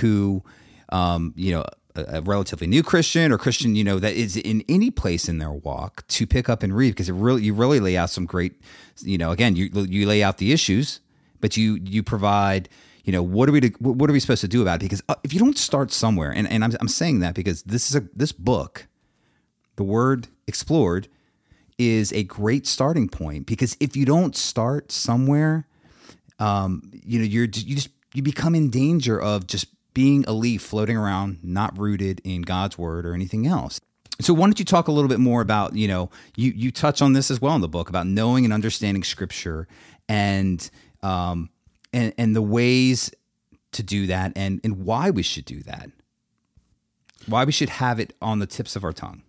who, um, you know, a, a, relatively new Christian or Christian, you know, that is in any place in their walk to pick up and read because it really you really lay out some great, you know, again you you lay out the issues, but you you provide you know what are we to, what are we supposed to do about it? Because uh, if you don't start somewhere and, and I'm, I'm saying that because this is a this book the word explored is a great starting point because if you don't start somewhere um, you know you're you just you become in danger of just being a leaf floating around not rooted in god's word or anything else. So why don't you talk a little bit more about you know you you touch on this as well in the book about knowing and understanding scripture and um, and, and the ways to do that and, and why we should do that. Why we should have it on the tips of our tongue.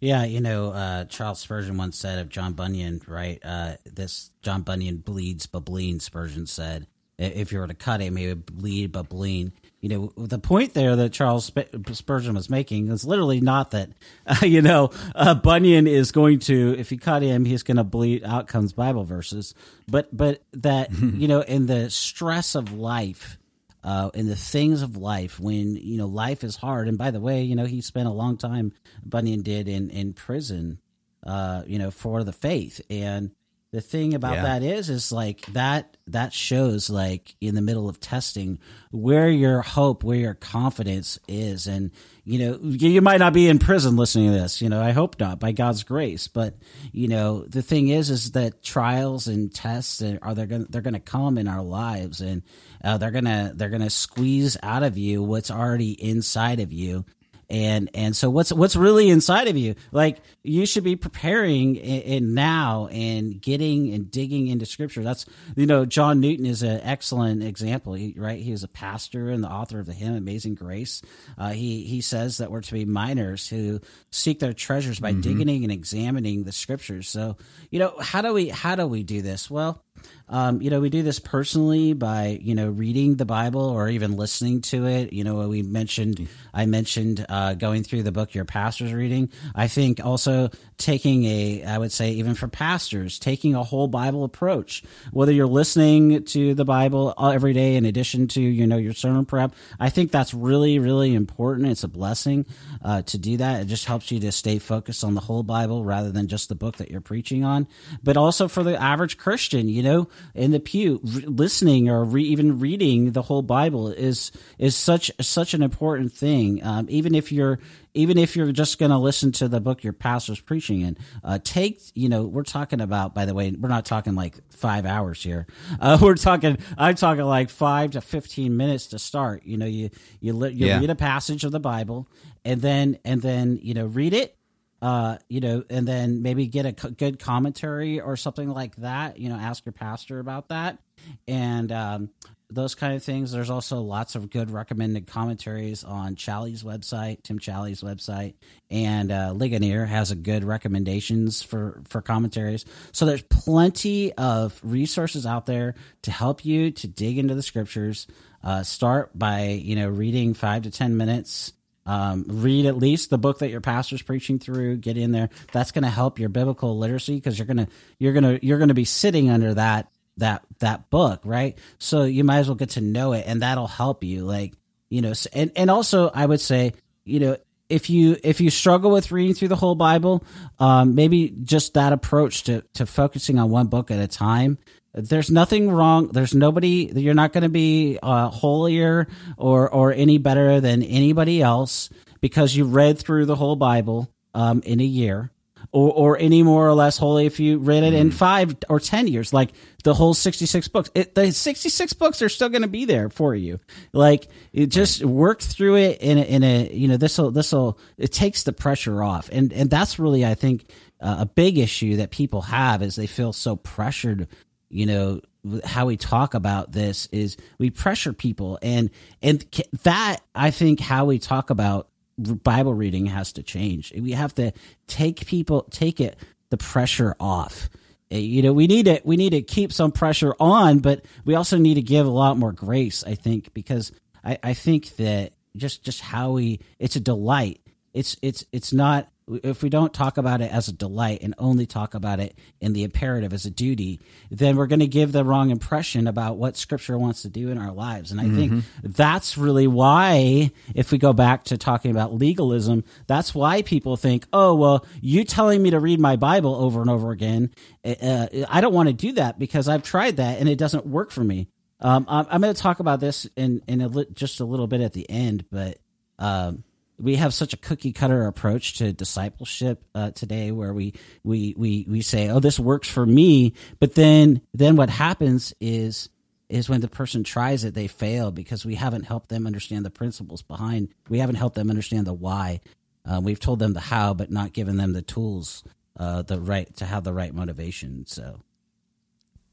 Yeah, you know, uh, Charles Spurgeon once said of John Bunyan, right? Uh, this John Bunyan bleeds but Spurgeon said. If you were to cut him, he would bleed but bleed you know the point there that Charles Spurgeon was making is literally not that uh, you know uh, Bunyan is going to if you cut him he's going to bleed out comes Bible verses. But but that you know in the stress of life uh, in the things of life when you know life is hard and by the way you know he spent a long time Bunyan did in in prison uh, you know for the faith. And the thing about yeah. that is is like that that shows like in the middle of testing where your hope where your confidence is. And you know you might not be in prison listening to this you know i hope not by god's grace. But you know the thing is is that trials and tests are they're gonna they're gonna come in our lives and uh, they're gonna they're gonna squeeze out of you what's already inside of you and and so what's what's really inside of you? Like you should be preparing in, now and getting and digging into scripture. That's you know john newton is an excellent example. He, right? He is a pastor and the author of the hymn amazing grace. Uh, he he says that we're to be miners who seek their treasures by mm-hmm. digging and examining the scriptures. So you know how do we how do we do this? Well um, you know, we do this personally by you know reading the Bible or even listening to it. You know, we mentioned I mentioned uh, going through the book your pastor's reading. I think also taking a I would say even for pastors taking a whole Bible approach. Whether you're listening to the Bible every day in addition to you know your sermon prep, I think that's really really important. It's a blessing uh, to do that. It just helps you to stay focused on the whole Bible rather than just the book that you're preaching on. But also for the average Christian, you know in the pew re- listening or re- even reading the whole bible is is such such an important thing um, even if you're even if you're just going to listen to the book your pastor's preaching in uh, take you know we're talking about by the way we're not talking like five hours here uh, we're talking i'm talking like five to 15 minutes to start you know you you, you yeah. read a passage of the bible and then and then you know read it uh, you know, and then maybe get a good commentary or something like that. You know, ask your pastor about that, and um, those kind of things. There's also lots of good recommended commentaries on Challies' website, Tim Challies' website, and uh, Ligonier has a good recommendations for for commentaries. So there's plenty of resources out there to help you to dig into the scriptures. Uh, start by you know reading five to ten minutes. Um, read at least the book that your pastor's preaching through. Get in there. That's going to help your biblical literacy because you're gonna you're gonna you're gonna be sitting under that that that book, right? So you might as well get to know it, and that'll help you. Like you know, and and also I would say, you know, if you if you struggle with reading through the whole Bible, um, maybe just that approach to to focusing on one book at a time. There's nothing wrong. There's nobody. You're not going to be uh, holier or or any better than anybody else because you read through the whole Bible um, in a year or, or any more or less holy if you read it in Mm. five or ten years. Like the whole 66 books. It, the 66 books are still going to be there for you. Like just work through it in a, in a you know this will this will it takes the pressure off. And and that's really i think uh, a big issue that people have is they feel so pressured you know how we talk about this is we pressure people. And and that i think how we talk about bible reading has to change. We have to take people take it the pressure off. Uh, you know we need to we need to keep some pressure on but we also need to give a lot more grace i think because i i think that just just how we it's a delight. It's it's it's not if we don't talk about it as a delight and only talk about it in the imperative as a duty then we're going to give the wrong impression about what scripture wants to do in our lives. And i think that's really why if we go back to talking about legalism that's why people think oh well you telling me to read my bible over and over again uh, i don't want to do that because i've tried that and it doesn't work for me. Um, I'm, I'm going to talk about this in in a li- just a little bit at the end, but um, we have such a cookie cutter approach to discipleship uh, today, where we we we we say, "Oh, this works for me," but then then what happens is is when the person tries it, they fail because we haven't helped them understand the principles behind. We haven't helped them understand the why. Uh, we've told them the how, but not given them the tools, uh, the right to have the right motivation. So.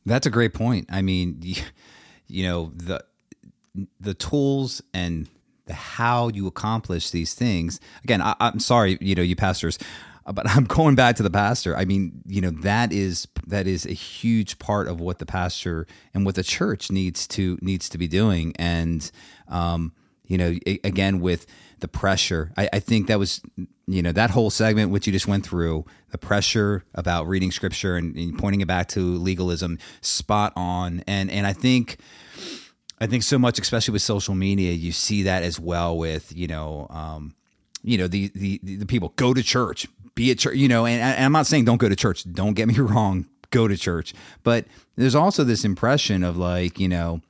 That's a great point. I mean, you, know the the tools and how you accomplish these things. Again, I, I'm sorry, you know, you pastors, uh, but I'm going back to the pastor. I mean, you know, that is that is a huge part of what the pastor and what the church needs to needs to be doing. And um, you know, again with the pressure, I, I think that was you know that whole segment which you just went through the pressure about reading scripture and, and pointing it back to legalism spot on and and i think i think so much especially with social media you see that as well with you know um you know the the the people go to church be at church you know and, and i'm not saying don't go to church don't get me wrong go to church but there's also this impression of like you know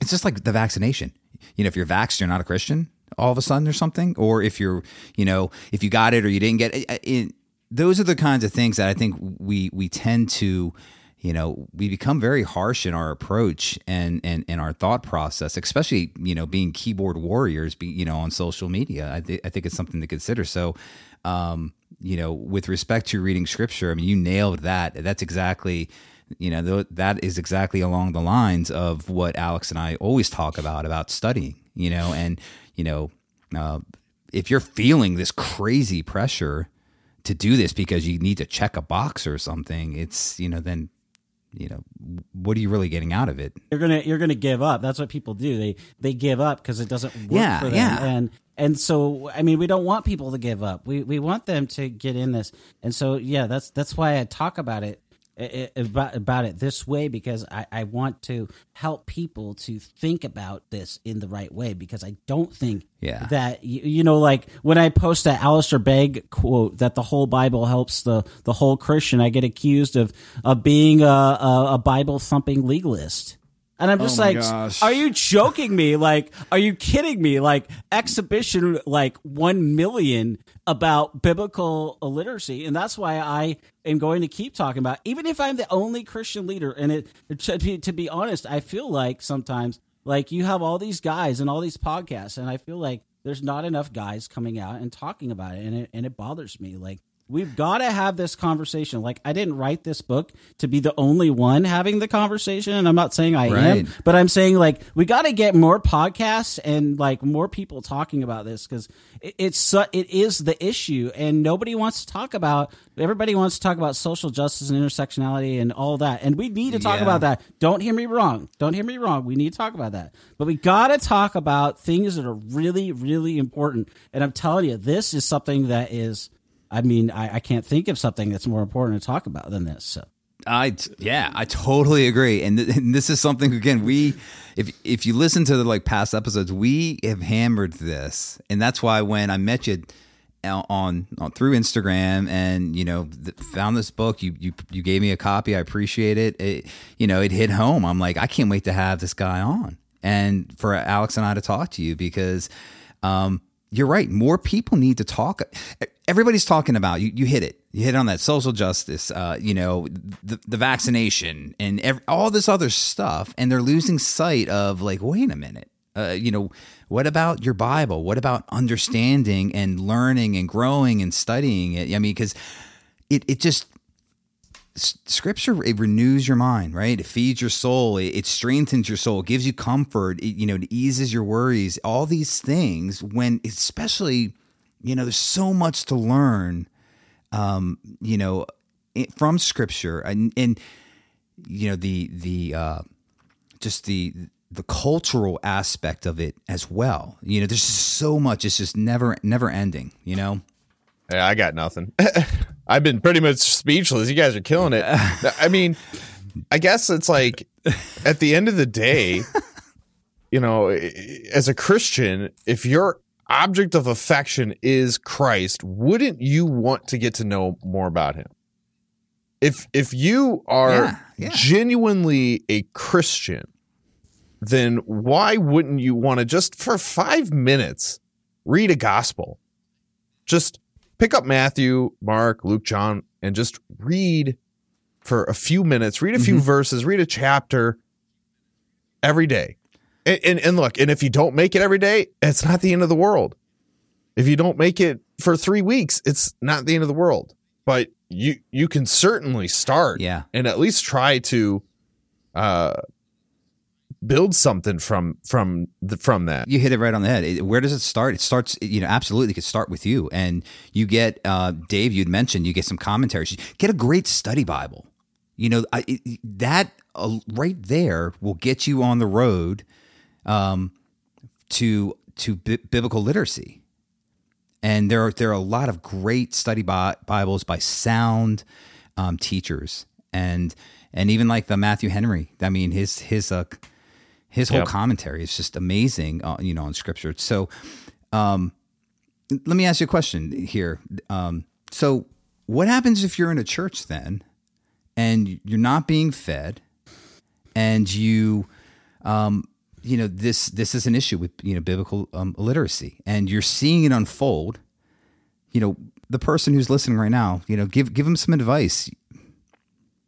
it's just like the vaccination. You know, if you're vaxxed, you're not a Christian all of a sudden or something. Or if you're, you know, if you got it or you didn't get it. it those are the kinds of things that I think we we tend to, you know, we become very harsh in our approach and and, and our thought process, especially, you know, being keyboard warriors, be, you know, on social media. I, th- I think it's something to consider. So, um, you know, with respect to reading scripture, I mean, you nailed that. That's exactly you know th- that is exactly along the lines of what alex and i always talk about about studying you know and you know uh, if you're feeling this crazy pressure to do this because you need to check a box or something it's you know then you know what are you really getting out of it you're gonna you're gonna give up. That's what people do. They they give up because it doesn't work Yeah, for them. yeah. And and so I mean, we don't want people to give up. We we want them to get in this. And so yeah, that's that's why I talk about it about about it this way because I I want to help people to think about this in the right way because I don't think Yeah. that you, you know like when I post that Alistair Begg quote that the whole Bible helps the the whole Christian, I get accused of of being a a, a Bible thumping legalist. And I'm oh just Oh like, gosh. are you joking me? Like, are you kidding me? Like, exhibition like 1 million about biblical illiteracy. And that's why I am going to keep talking about, even if I'm the only Christian leader. And it, to be, to be honest, I feel like sometimes, like, you have all these guys and all these podcasts, and I feel like there's not enough guys coming out and talking about it. And it, and it bothers me. Like, we've got to have this conversation. Like I didn't write this book to be the only one having the conversation, and I'm not saying I Right. am, but I'm saying like we got to get more podcasts and like more people talking about this because it, it's it is the issue, and nobody wants to talk about. Everybody wants to talk about social justice and intersectionality and all that, and we need to talk Yeah. about that. Don't hear me wrong. Don't hear me wrong. We need to talk about that, but we got to talk about things that are really, really important. And I'm telling you, this is something that is. I mean, I, I can't think of something that's more important to talk about than this. So. I yeah, I totally agree, and, th- and this is something again we if if you listen to the like past episodes, we have hammered this, and that's why when I met you on, on through Instagram and you know th- found this book, you you you gave me a copy. I appreciate it. it. You know, it hit home. I'm like, I can't wait to have this guy on, and for Alex and I to talk to you because. Um, you're right. More people need to talk. Everybody's talking about you. You hit it. You hit on that social justice. Uh, you know, the, the vaccination and all this other stuff, and they're losing sight of like, wait a minute. Uh, you know, what about your Bible? What about understanding and learning and growing and studying it? I mean, because it it just scripture it renews your mind right? It feeds your soul. It, it strengthens your soul. It gives you comfort. It, you know it eases your worries. All these things when especially you know there's so much to learn um you know from scripture. And and you know the the uh just the the cultural aspect of it as well. You know there's just so much. It's just never never ending you know? Yeah, I got nothing. I've been pretty much speechless. You guys are killing it. I mean, I guess it's like at the end of the day, you know, as a Christian, if your object of affection is Christ, wouldn't you want to get to know more about him? If if you are Yeah, yeah. genuinely a Christian, then why wouldn't you want to just for 5 minutes read a gospel? Just pick up Matthew, Mark, Luke, John, and just read for a few minutes, read a few verses, read a chapter every day. And, and, and look, and if you don't make it every day, it's not the end of the world. If you don't make it for three weeks, it's not the end of the world. But you you can certainly start Yeah. and at least try to uh build something from from the, from that. you hit it right on the head. It- where does it start? It starts, you know, absolutely could start with you. And you get, uh, Dave, you'd mentioned, you get some commentaries. Get a great study Bible. You know, I, it, that uh, right there will get you on the road um, to to bi- biblical literacy. And there are there are a lot of great study Bi- Bibles by sound um, teachers, and and even like the Matthew Henry. I mean, his his uh, his whole Yep. commentary is just amazing, uh, you know, on scripture. So, um, let me ask you a question here. Um, so, what happens if you're in a church then, and you're not being fed, and you, um, you know, this this is an issue with you know biblical um, illiteracy, and you're seeing it unfold. You know, the person who's listening right now, you know, give give them some advice.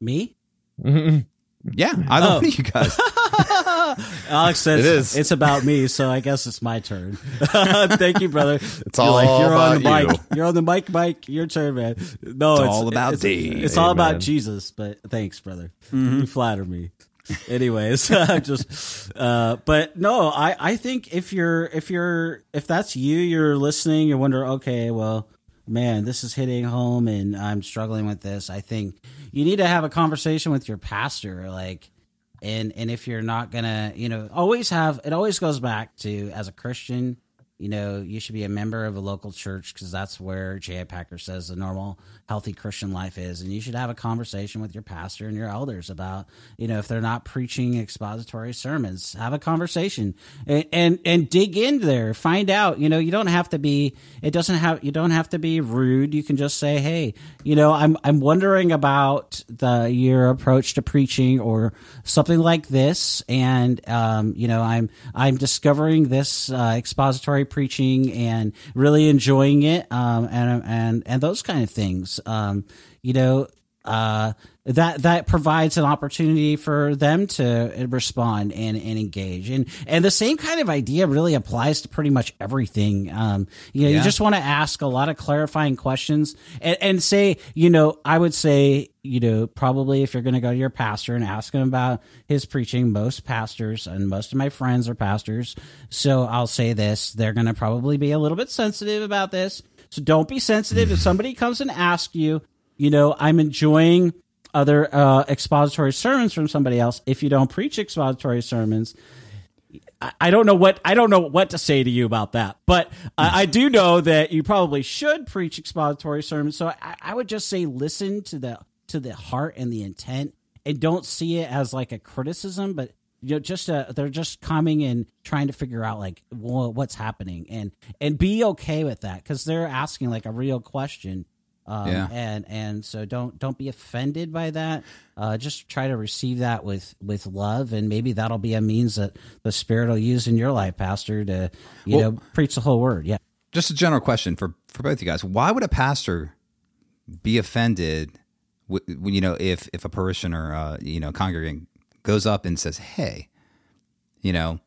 Me? Yeah, I love you guys. Alex says It is. it's about me, so I guess it's my turn. Thank you, brother. It's all you're on the about mic. you. You're on the mic, Mike. Your turn, man. No, it's, all about it's, Dave. It's all about Amen. Jesus. But thanks, brother. You flatter me. Anyways, just, uh, but no, I, I think if you're, if you're, if that's you, you're listening, you wonder, okay, well, man, this is hitting home and I'm struggling with this. I think you need to have a conversation with your pastor, like, and and if you're not gonna, you know, always have it. Always goes back to as a Christian, you know, you should be a member of a local church because that's where J.I. Packer says the normal, healthy Christian life is. And you should have a conversation with your pastor and your elders about, you know, if they're not preaching expository sermons, have a conversation and and, and dig in there, find out. You know, you don't have to be. It doesn't have. You don't have to be rude. You can just say, hey, you know, I'm I'm wondering about the your approach to preaching or something like this, and um, you know, I'm I'm discovering this uh, expository preaching and really enjoying it, um, and and and those kind of things. Um, you know, uh, that that provides an opportunity for them to respond and, and engage. And and the same kind of idea really applies to pretty much everything. Um, you know Yeah. you just want to ask a lot of clarifying questions and, and say you know i would say you know probably if you're going to go to your pastor and ask him about his preaching most pastors and most of my friends are pastors. So i'll say this they're going to probably be a little bit sensitive about this. So don't be sensitive. If somebody comes and asks you you know i'm enjoying other uh, expository sermons from somebody else if you don't preach expository sermons I- don't know what I don't know what to say to you about that, but I, I do know that you probably should preach expository sermons. So I, I would just say listen to the to the heart and the intent, and don't see it as like a criticism, but you know, just uh they're just coming and trying to figure out like wha- what's happening, and and be okay with that because they're asking like a real question. Um, Yeah. and and so don't don't be offended by that. Uh, just try to receive that with with love, and maybe that'll be a means that the Spirit will use in your life, Pastor, to you Well- know preach the whole word. Yeah. just a general question for for both you guys. Why would a pastor be offended w- when you know if if a parishioner, uh, you know, congregant goes up and says, "Hey," you know,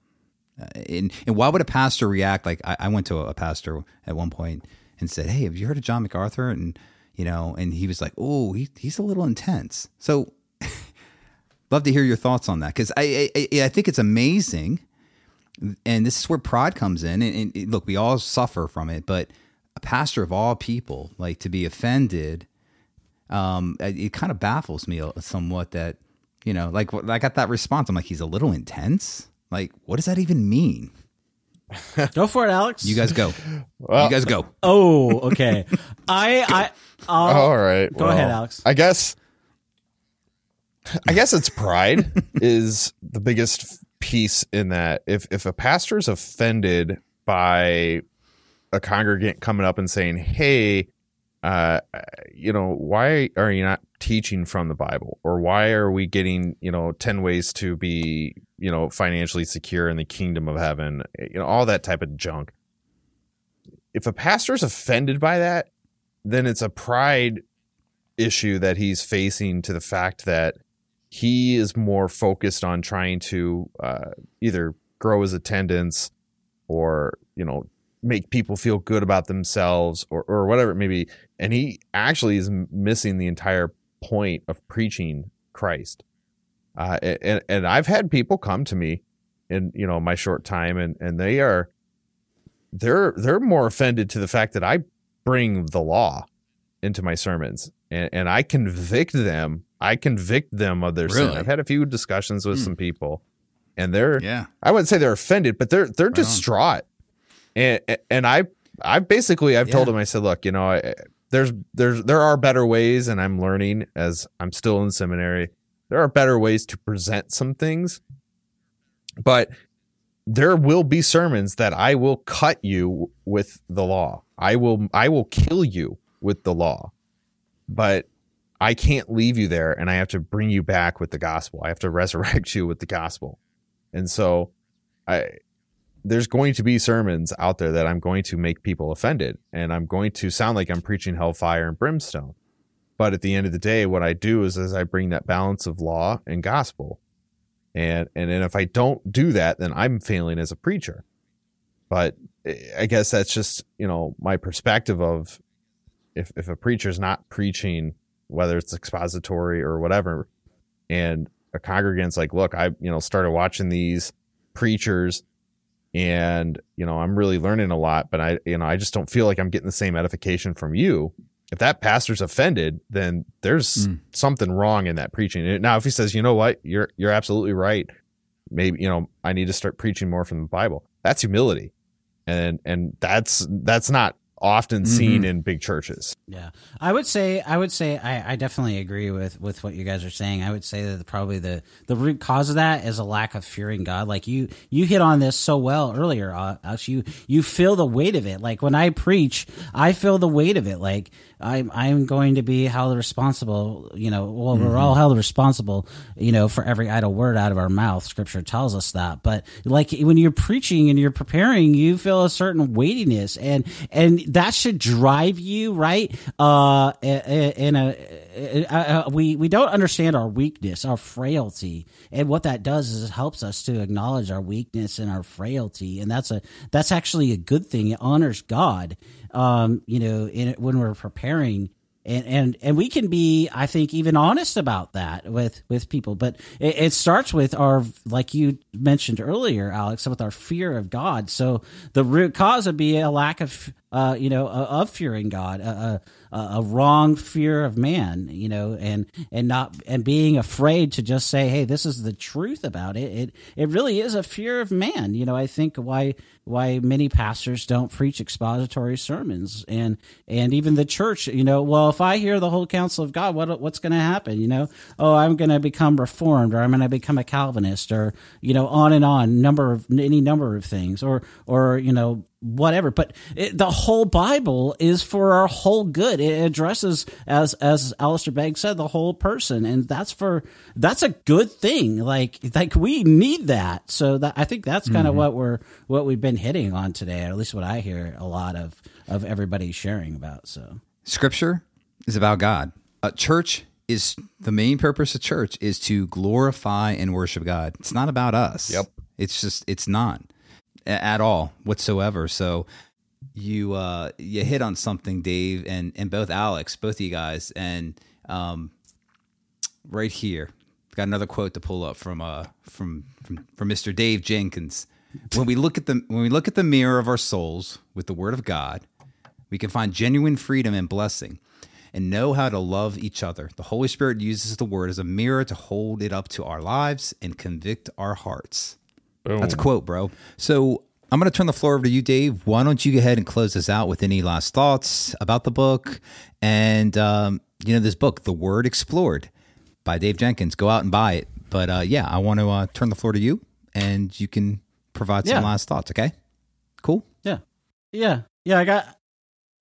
uh, and and why would a pastor react like I, I went to a, a pastor at one point and said, "Hey, have you heard of John MacArthur?" and you know, and he was like, "Oh, he, he's a little intense." So, love to hear your thoughts on that because I, I I think it's amazing and this is where pride comes in. And, and look, we all suffer from it, but a pastor of all people, like to be offended, um, it, it kind of baffles me somewhat that you know, like I got that response. I'm like, he's a little intense. Like, what does that even mean? Go for it, Alex. You guys go. you guys go. Oh, okay. I I I'll, All right. Go ahead, Alex. I guess. I guess it's pride is the biggest piece in that. If if a pastor is offended by a congregant coming up and saying, "Hey, uh, you know, why are you not teaching from the Bible, or why are we getting you know ten ways to be you know financially secure in the kingdom of heaven, you know, all that type of junk." If a pastor is offended by that, then it's a pride issue that he's facing to the fact that he is more focused on trying to uh, either grow his attendance or you know make people feel good about themselves or, or whatever it may be and he actually is missing the entire point of preaching christ uh, and, and i've had people come to me in you know my short time and and they are they're they're more offended to the fact that i bring the law into my sermons and, and I convict them. I convict them of their sin. I've had a few discussions with Hmm. some people and they're Yeah. I wouldn't say they're offended, but they're they're on. distraught. And and I I basically I've told them I said, look, you know, I, there's there's there are better ways and I'm learning as I'm still in seminary. There are better ways to present some things. But there will be sermons that I will cut you with the law. I will I will kill you with the law. But I can't leave you there and I have to bring you back with the gospel. I have to resurrect you with the gospel. And so I there's going to be sermons out there that I'm going to make people offended and I'm going to sound like I'm preaching hellfire and brimstone. But at the end of the day, what I do is, is I bring that balance of law and gospel. And and then if I don't do that, then I'm failing as a preacher. But eh, I guess that's just, you know, my perspective of if if a preacher's not preaching, whether it's expository or whatever, and a congregant's like, look, I you know started watching these preachers and you know i'm really learning a lot but i you know i just don't feel like i'm getting the same edification from you if that pastor's offended then there's Mm. something wrong in that preaching. Now if he says you know what? You're you're absolutely right. Maybe you know i need to start preaching more from the bible. That's humility. And and that's that's not often seen in big churches Yeah, I would say I would say I, I definitely agree with with what you guys are saying. I would say that probably the the root cause of that is a lack of fearing God. Like you you hit on this so well earlier, uh, Alex. You you feel the weight of it. Like when I preach, I feel the weight of it. Like I'm I'm going to be held responsible. You know, well we're all held responsible. You know, for every idle word out of our mouth. Scripture tells us that. But like when you're preaching and you're preparing, you feel a certain weightiness, and and that should drive you right. Uh, in a, uh, we we don't understand our weakness, our frailty, and what that does is it helps us to acknowledge our weakness and our frailty, and that's a that's actually a good thing. It honors God. Um, you know, in when we're preparing and and and we can be i think even honest about that with with people but it, it, starts with our like you mentioned earlier alex with our fear of god so the root cause would be a lack of uh you know of fearing god a, a, a wrong fear of man you know and and not and being afraid to just say hey this is the truth about it. It it really is a fear of man. You know i think why why many pastors don't preach expository sermons and and even the church you know well if i hear the whole counsel of god what what's going to happen? You know oh i'm going to become reformed or i'm going to become a calvinist or you know on and on number of any number of things or or you know whatever. But it, the whole bible is for our whole good. It addresses as as Alistair Begg said the whole person. And that's for that's a good thing. Like like we need that. So that i think that's kind of mm-hmm. what we're what we've been hitting on today or at least what i hear a lot of of everybody sharing about so. Scripture is about god. A church is the main purpose of church is to glorify and worship god. It's not about us. Yep. It's just it's not at all whatsoever. So you uh, you hit on something, Dave, and and both Alex, both of you guys, and um, right here, got another quote to pull up from uh from from from Mr. Dave Jenkins. When we look at the when we look at the mirror of our souls with the Word of God, we can find genuine freedom and blessing. And know how to love each other. The Holy Spirit uses the word as a mirror to hold it up to our lives and convict our hearts. Boom. That's a quote, bro. So I'm going to turn the floor over to you, Dave. Why don't you go ahead and close this out with any last thoughts about the book and um, you know this book, The Word Explored, by Dave Jenkins. Go out and buy it. But uh, yeah, I want to uh, turn the floor to you, and you can provide some yeah. last thoughts. Okay, cool. Yeah, yeah, yeah. I got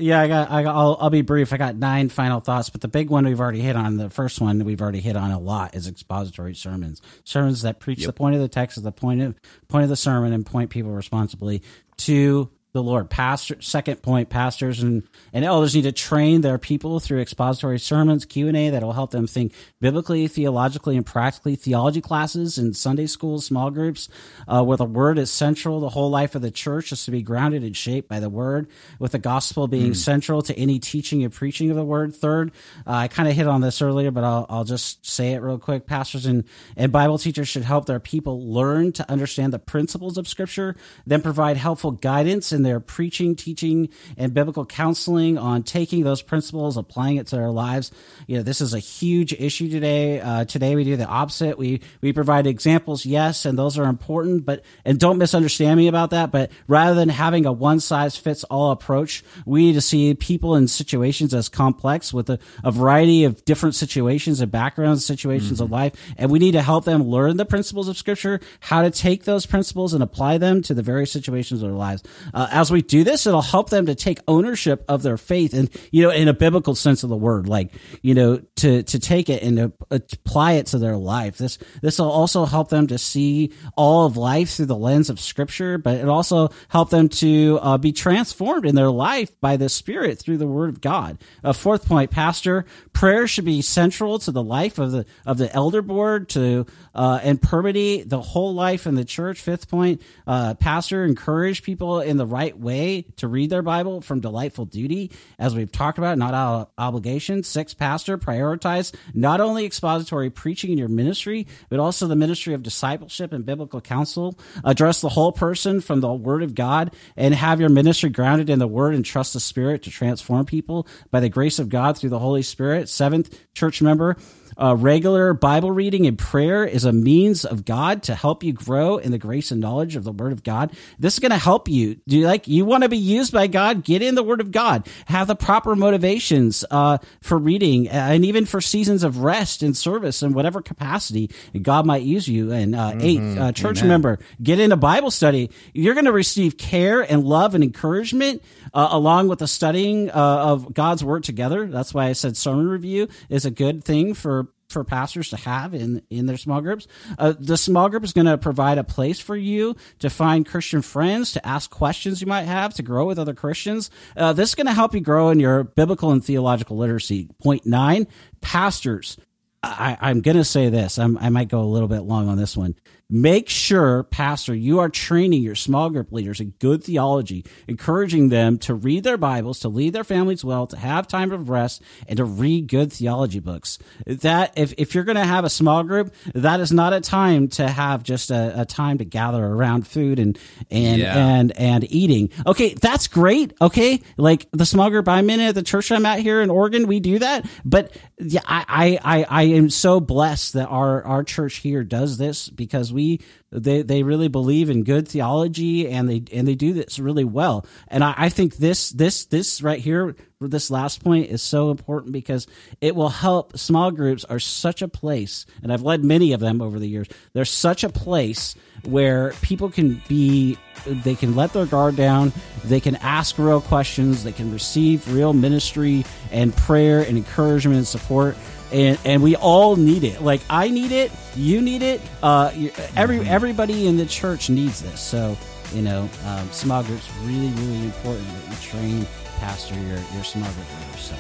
yeah, I got. I got I'll, I'll, be brief. I got nine final thoughts, but the big one we've already hit on. The first one we've already hit on a lot is expository sermons. Sermons that preach yep. the point of the text, the point of point of the sermon, and point people responsibly to the Lord. Pastor, second point, pastors and, and elders need to train their people through expository sermons, Q and A that will help them think biblically, theologically, and practically. Theology classes in Sunday schools, small groups, uh, where the Word is central. The whole life of the church is to be grounded and shaped by the Word, with the gospel being mm. central to any teaching and preaching of the Word. Third, uh, I kind of hit on this earlier, but I'll, I'll just say it real quick. Pastors and, and Bible teachers should help their people learn to understand the principles of Scripture, then provide helpful guidance and in their preaching, teaching, and biblical counseling on taking those principles, applying it to their lives. You know, this is a huge issue today. Uh, today we do the opposite. We we provide examples, yes, and those are important, but and don't misunderstand me about that. But rather than having a one size fits all approach, we need to see people in situations as complex with a, a variety of different situations and backgrounds, situations mm-hmm. of life, and we need to help them learn the principles of Scripture, how to take those principles and apply them to the various situations of their lives. Uh, as we do this, it'll help them to take ownership of their faith and, you know, in a biblical sense of the word, like, you know, to, to take it and to apply it to their life. This, this will also help them to see all of life through the lens of scripture, but it also help them to uh, be transformed in their life by the spirit through the word of God. A fourth point, pastor, prayer should be central to the life of the, of the elder board to, uh, and permanent the whole life in the church. Fifth point, uh, pastor, encourage people in the right right way to read their Bible from delightful duty, as we've talked about, not out obligation. Six, pastor, prioritize not only expository preaching in your ministry, but also the ministry of discipleship and biblical counsel. Address the whole person from the Word of God and have your ministry grounded in the Word and trust the Spirit to transform people by the grace of God through the Holy Spirit. Seventh, church member, uh, regular Bible reading and prayer is a means of God to help you grow in the grace and knowledge of the Word of God. This is going to help you. Do you like you want to be used by God? Get in the Word of God. Have the proper motivations uh, for reading, and even for seasons of rest and service in whatever capacity God might use you. And uh, mm-hmm. eighth, uh, church Amen. member, get into Bible study. You're going to receive care and love and encouragement uh, along with the studying uh, of God's Word together. That's why I said sermon review is a good thing for for pastors to have in in their small groups. Uh, the small group is going to provide a place for you to find Christian friends, to ask questions you might have, to grow with other Christians. Uh, this is going to help you grow in your biblical and theological literacy. Point nine: pastors. I, I'm going to say this. I'm, I might go a little bit long on this one. Make sure, Pastor, you are training your small group leaders in good theology, encouraging them to read their Bibles, to lead their families well, to have time of rest, and to read good theology books. That if, if you're going to have a small group, that is not a time to have just a, a time to gather around food and and Yeah. and and eating. Okay, that's great. Okay, like the small group I'm in at the church I'm at here in Oregon, we do that. But yeah, I I I, I am so blessed that our our church here does this because we they they really believe in good theology and they and they do this really well. And I, I think this this this right here this last point is so important because it will help small groups are such a place and I've led many of them over the years. They're such a place where people can be they can let their guard down, they can ask real questions, they can receive real ministry and prayer and encouragement and support and and we all need it. Like I need it, you need it. Uh, you- every everybody in the church needs this. So you know, um, small groups really really important that you train pastor your your small group leaders. So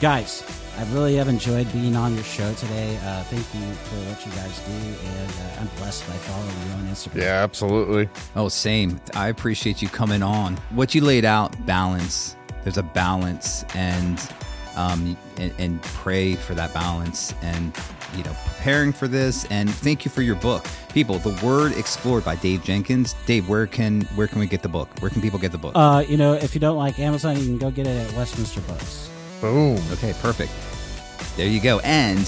guys. I really have enjoyed being on your show today. Uh, thank you for what you guys do, and uh, I'm blessed by following you on Instagram. Yeah, absolutely. Oh, same. I appreciate you coming on. What you laid out, balance. There's a balance, and um, and, and pray for that balance, and you know, preparing for this. And thank you for your book, people. The Word Explored by Dave Jenkins. Dave, where can where can we get the book? Where can people get the book? Uh, you know, if you don't like Amazon, you can go get it at Westminster Books. Boom. Okay, perfect. There you go. And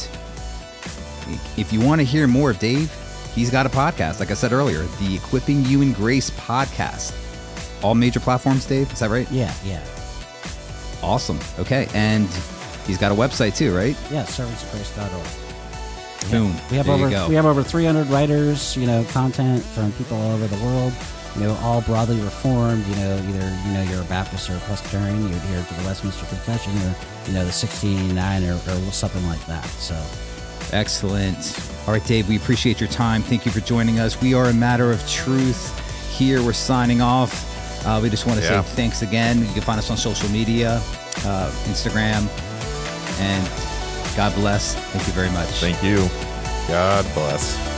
if you want to hear more of Dave, he's got a podcast. Like I said earlier, the Equipping You in Grace podcast. All major platforms, Dave. Is that right? Yeah, yeah, Awesome. Okay. And he's got a website too, right? yeah. Servantsofgrace.org. Boom. We have there over you go. we have over 300 writers, you know, content from people all over the world. You know, all broadly reformed. You know, either you know you're a Baptist or a Presbyterian, you adhere to the Westminster Confession, or you know the 1689 or, or something like that. So, Excellent. All right, Dave, we appreciate your time. Thank you for joining us. We are a matter of truth here. We're signing off. Uh, we just want to Yeah. say thanks again. You can find us on social media, uh, Instagram, and God bless. Thank you very much. Thank you. God bless.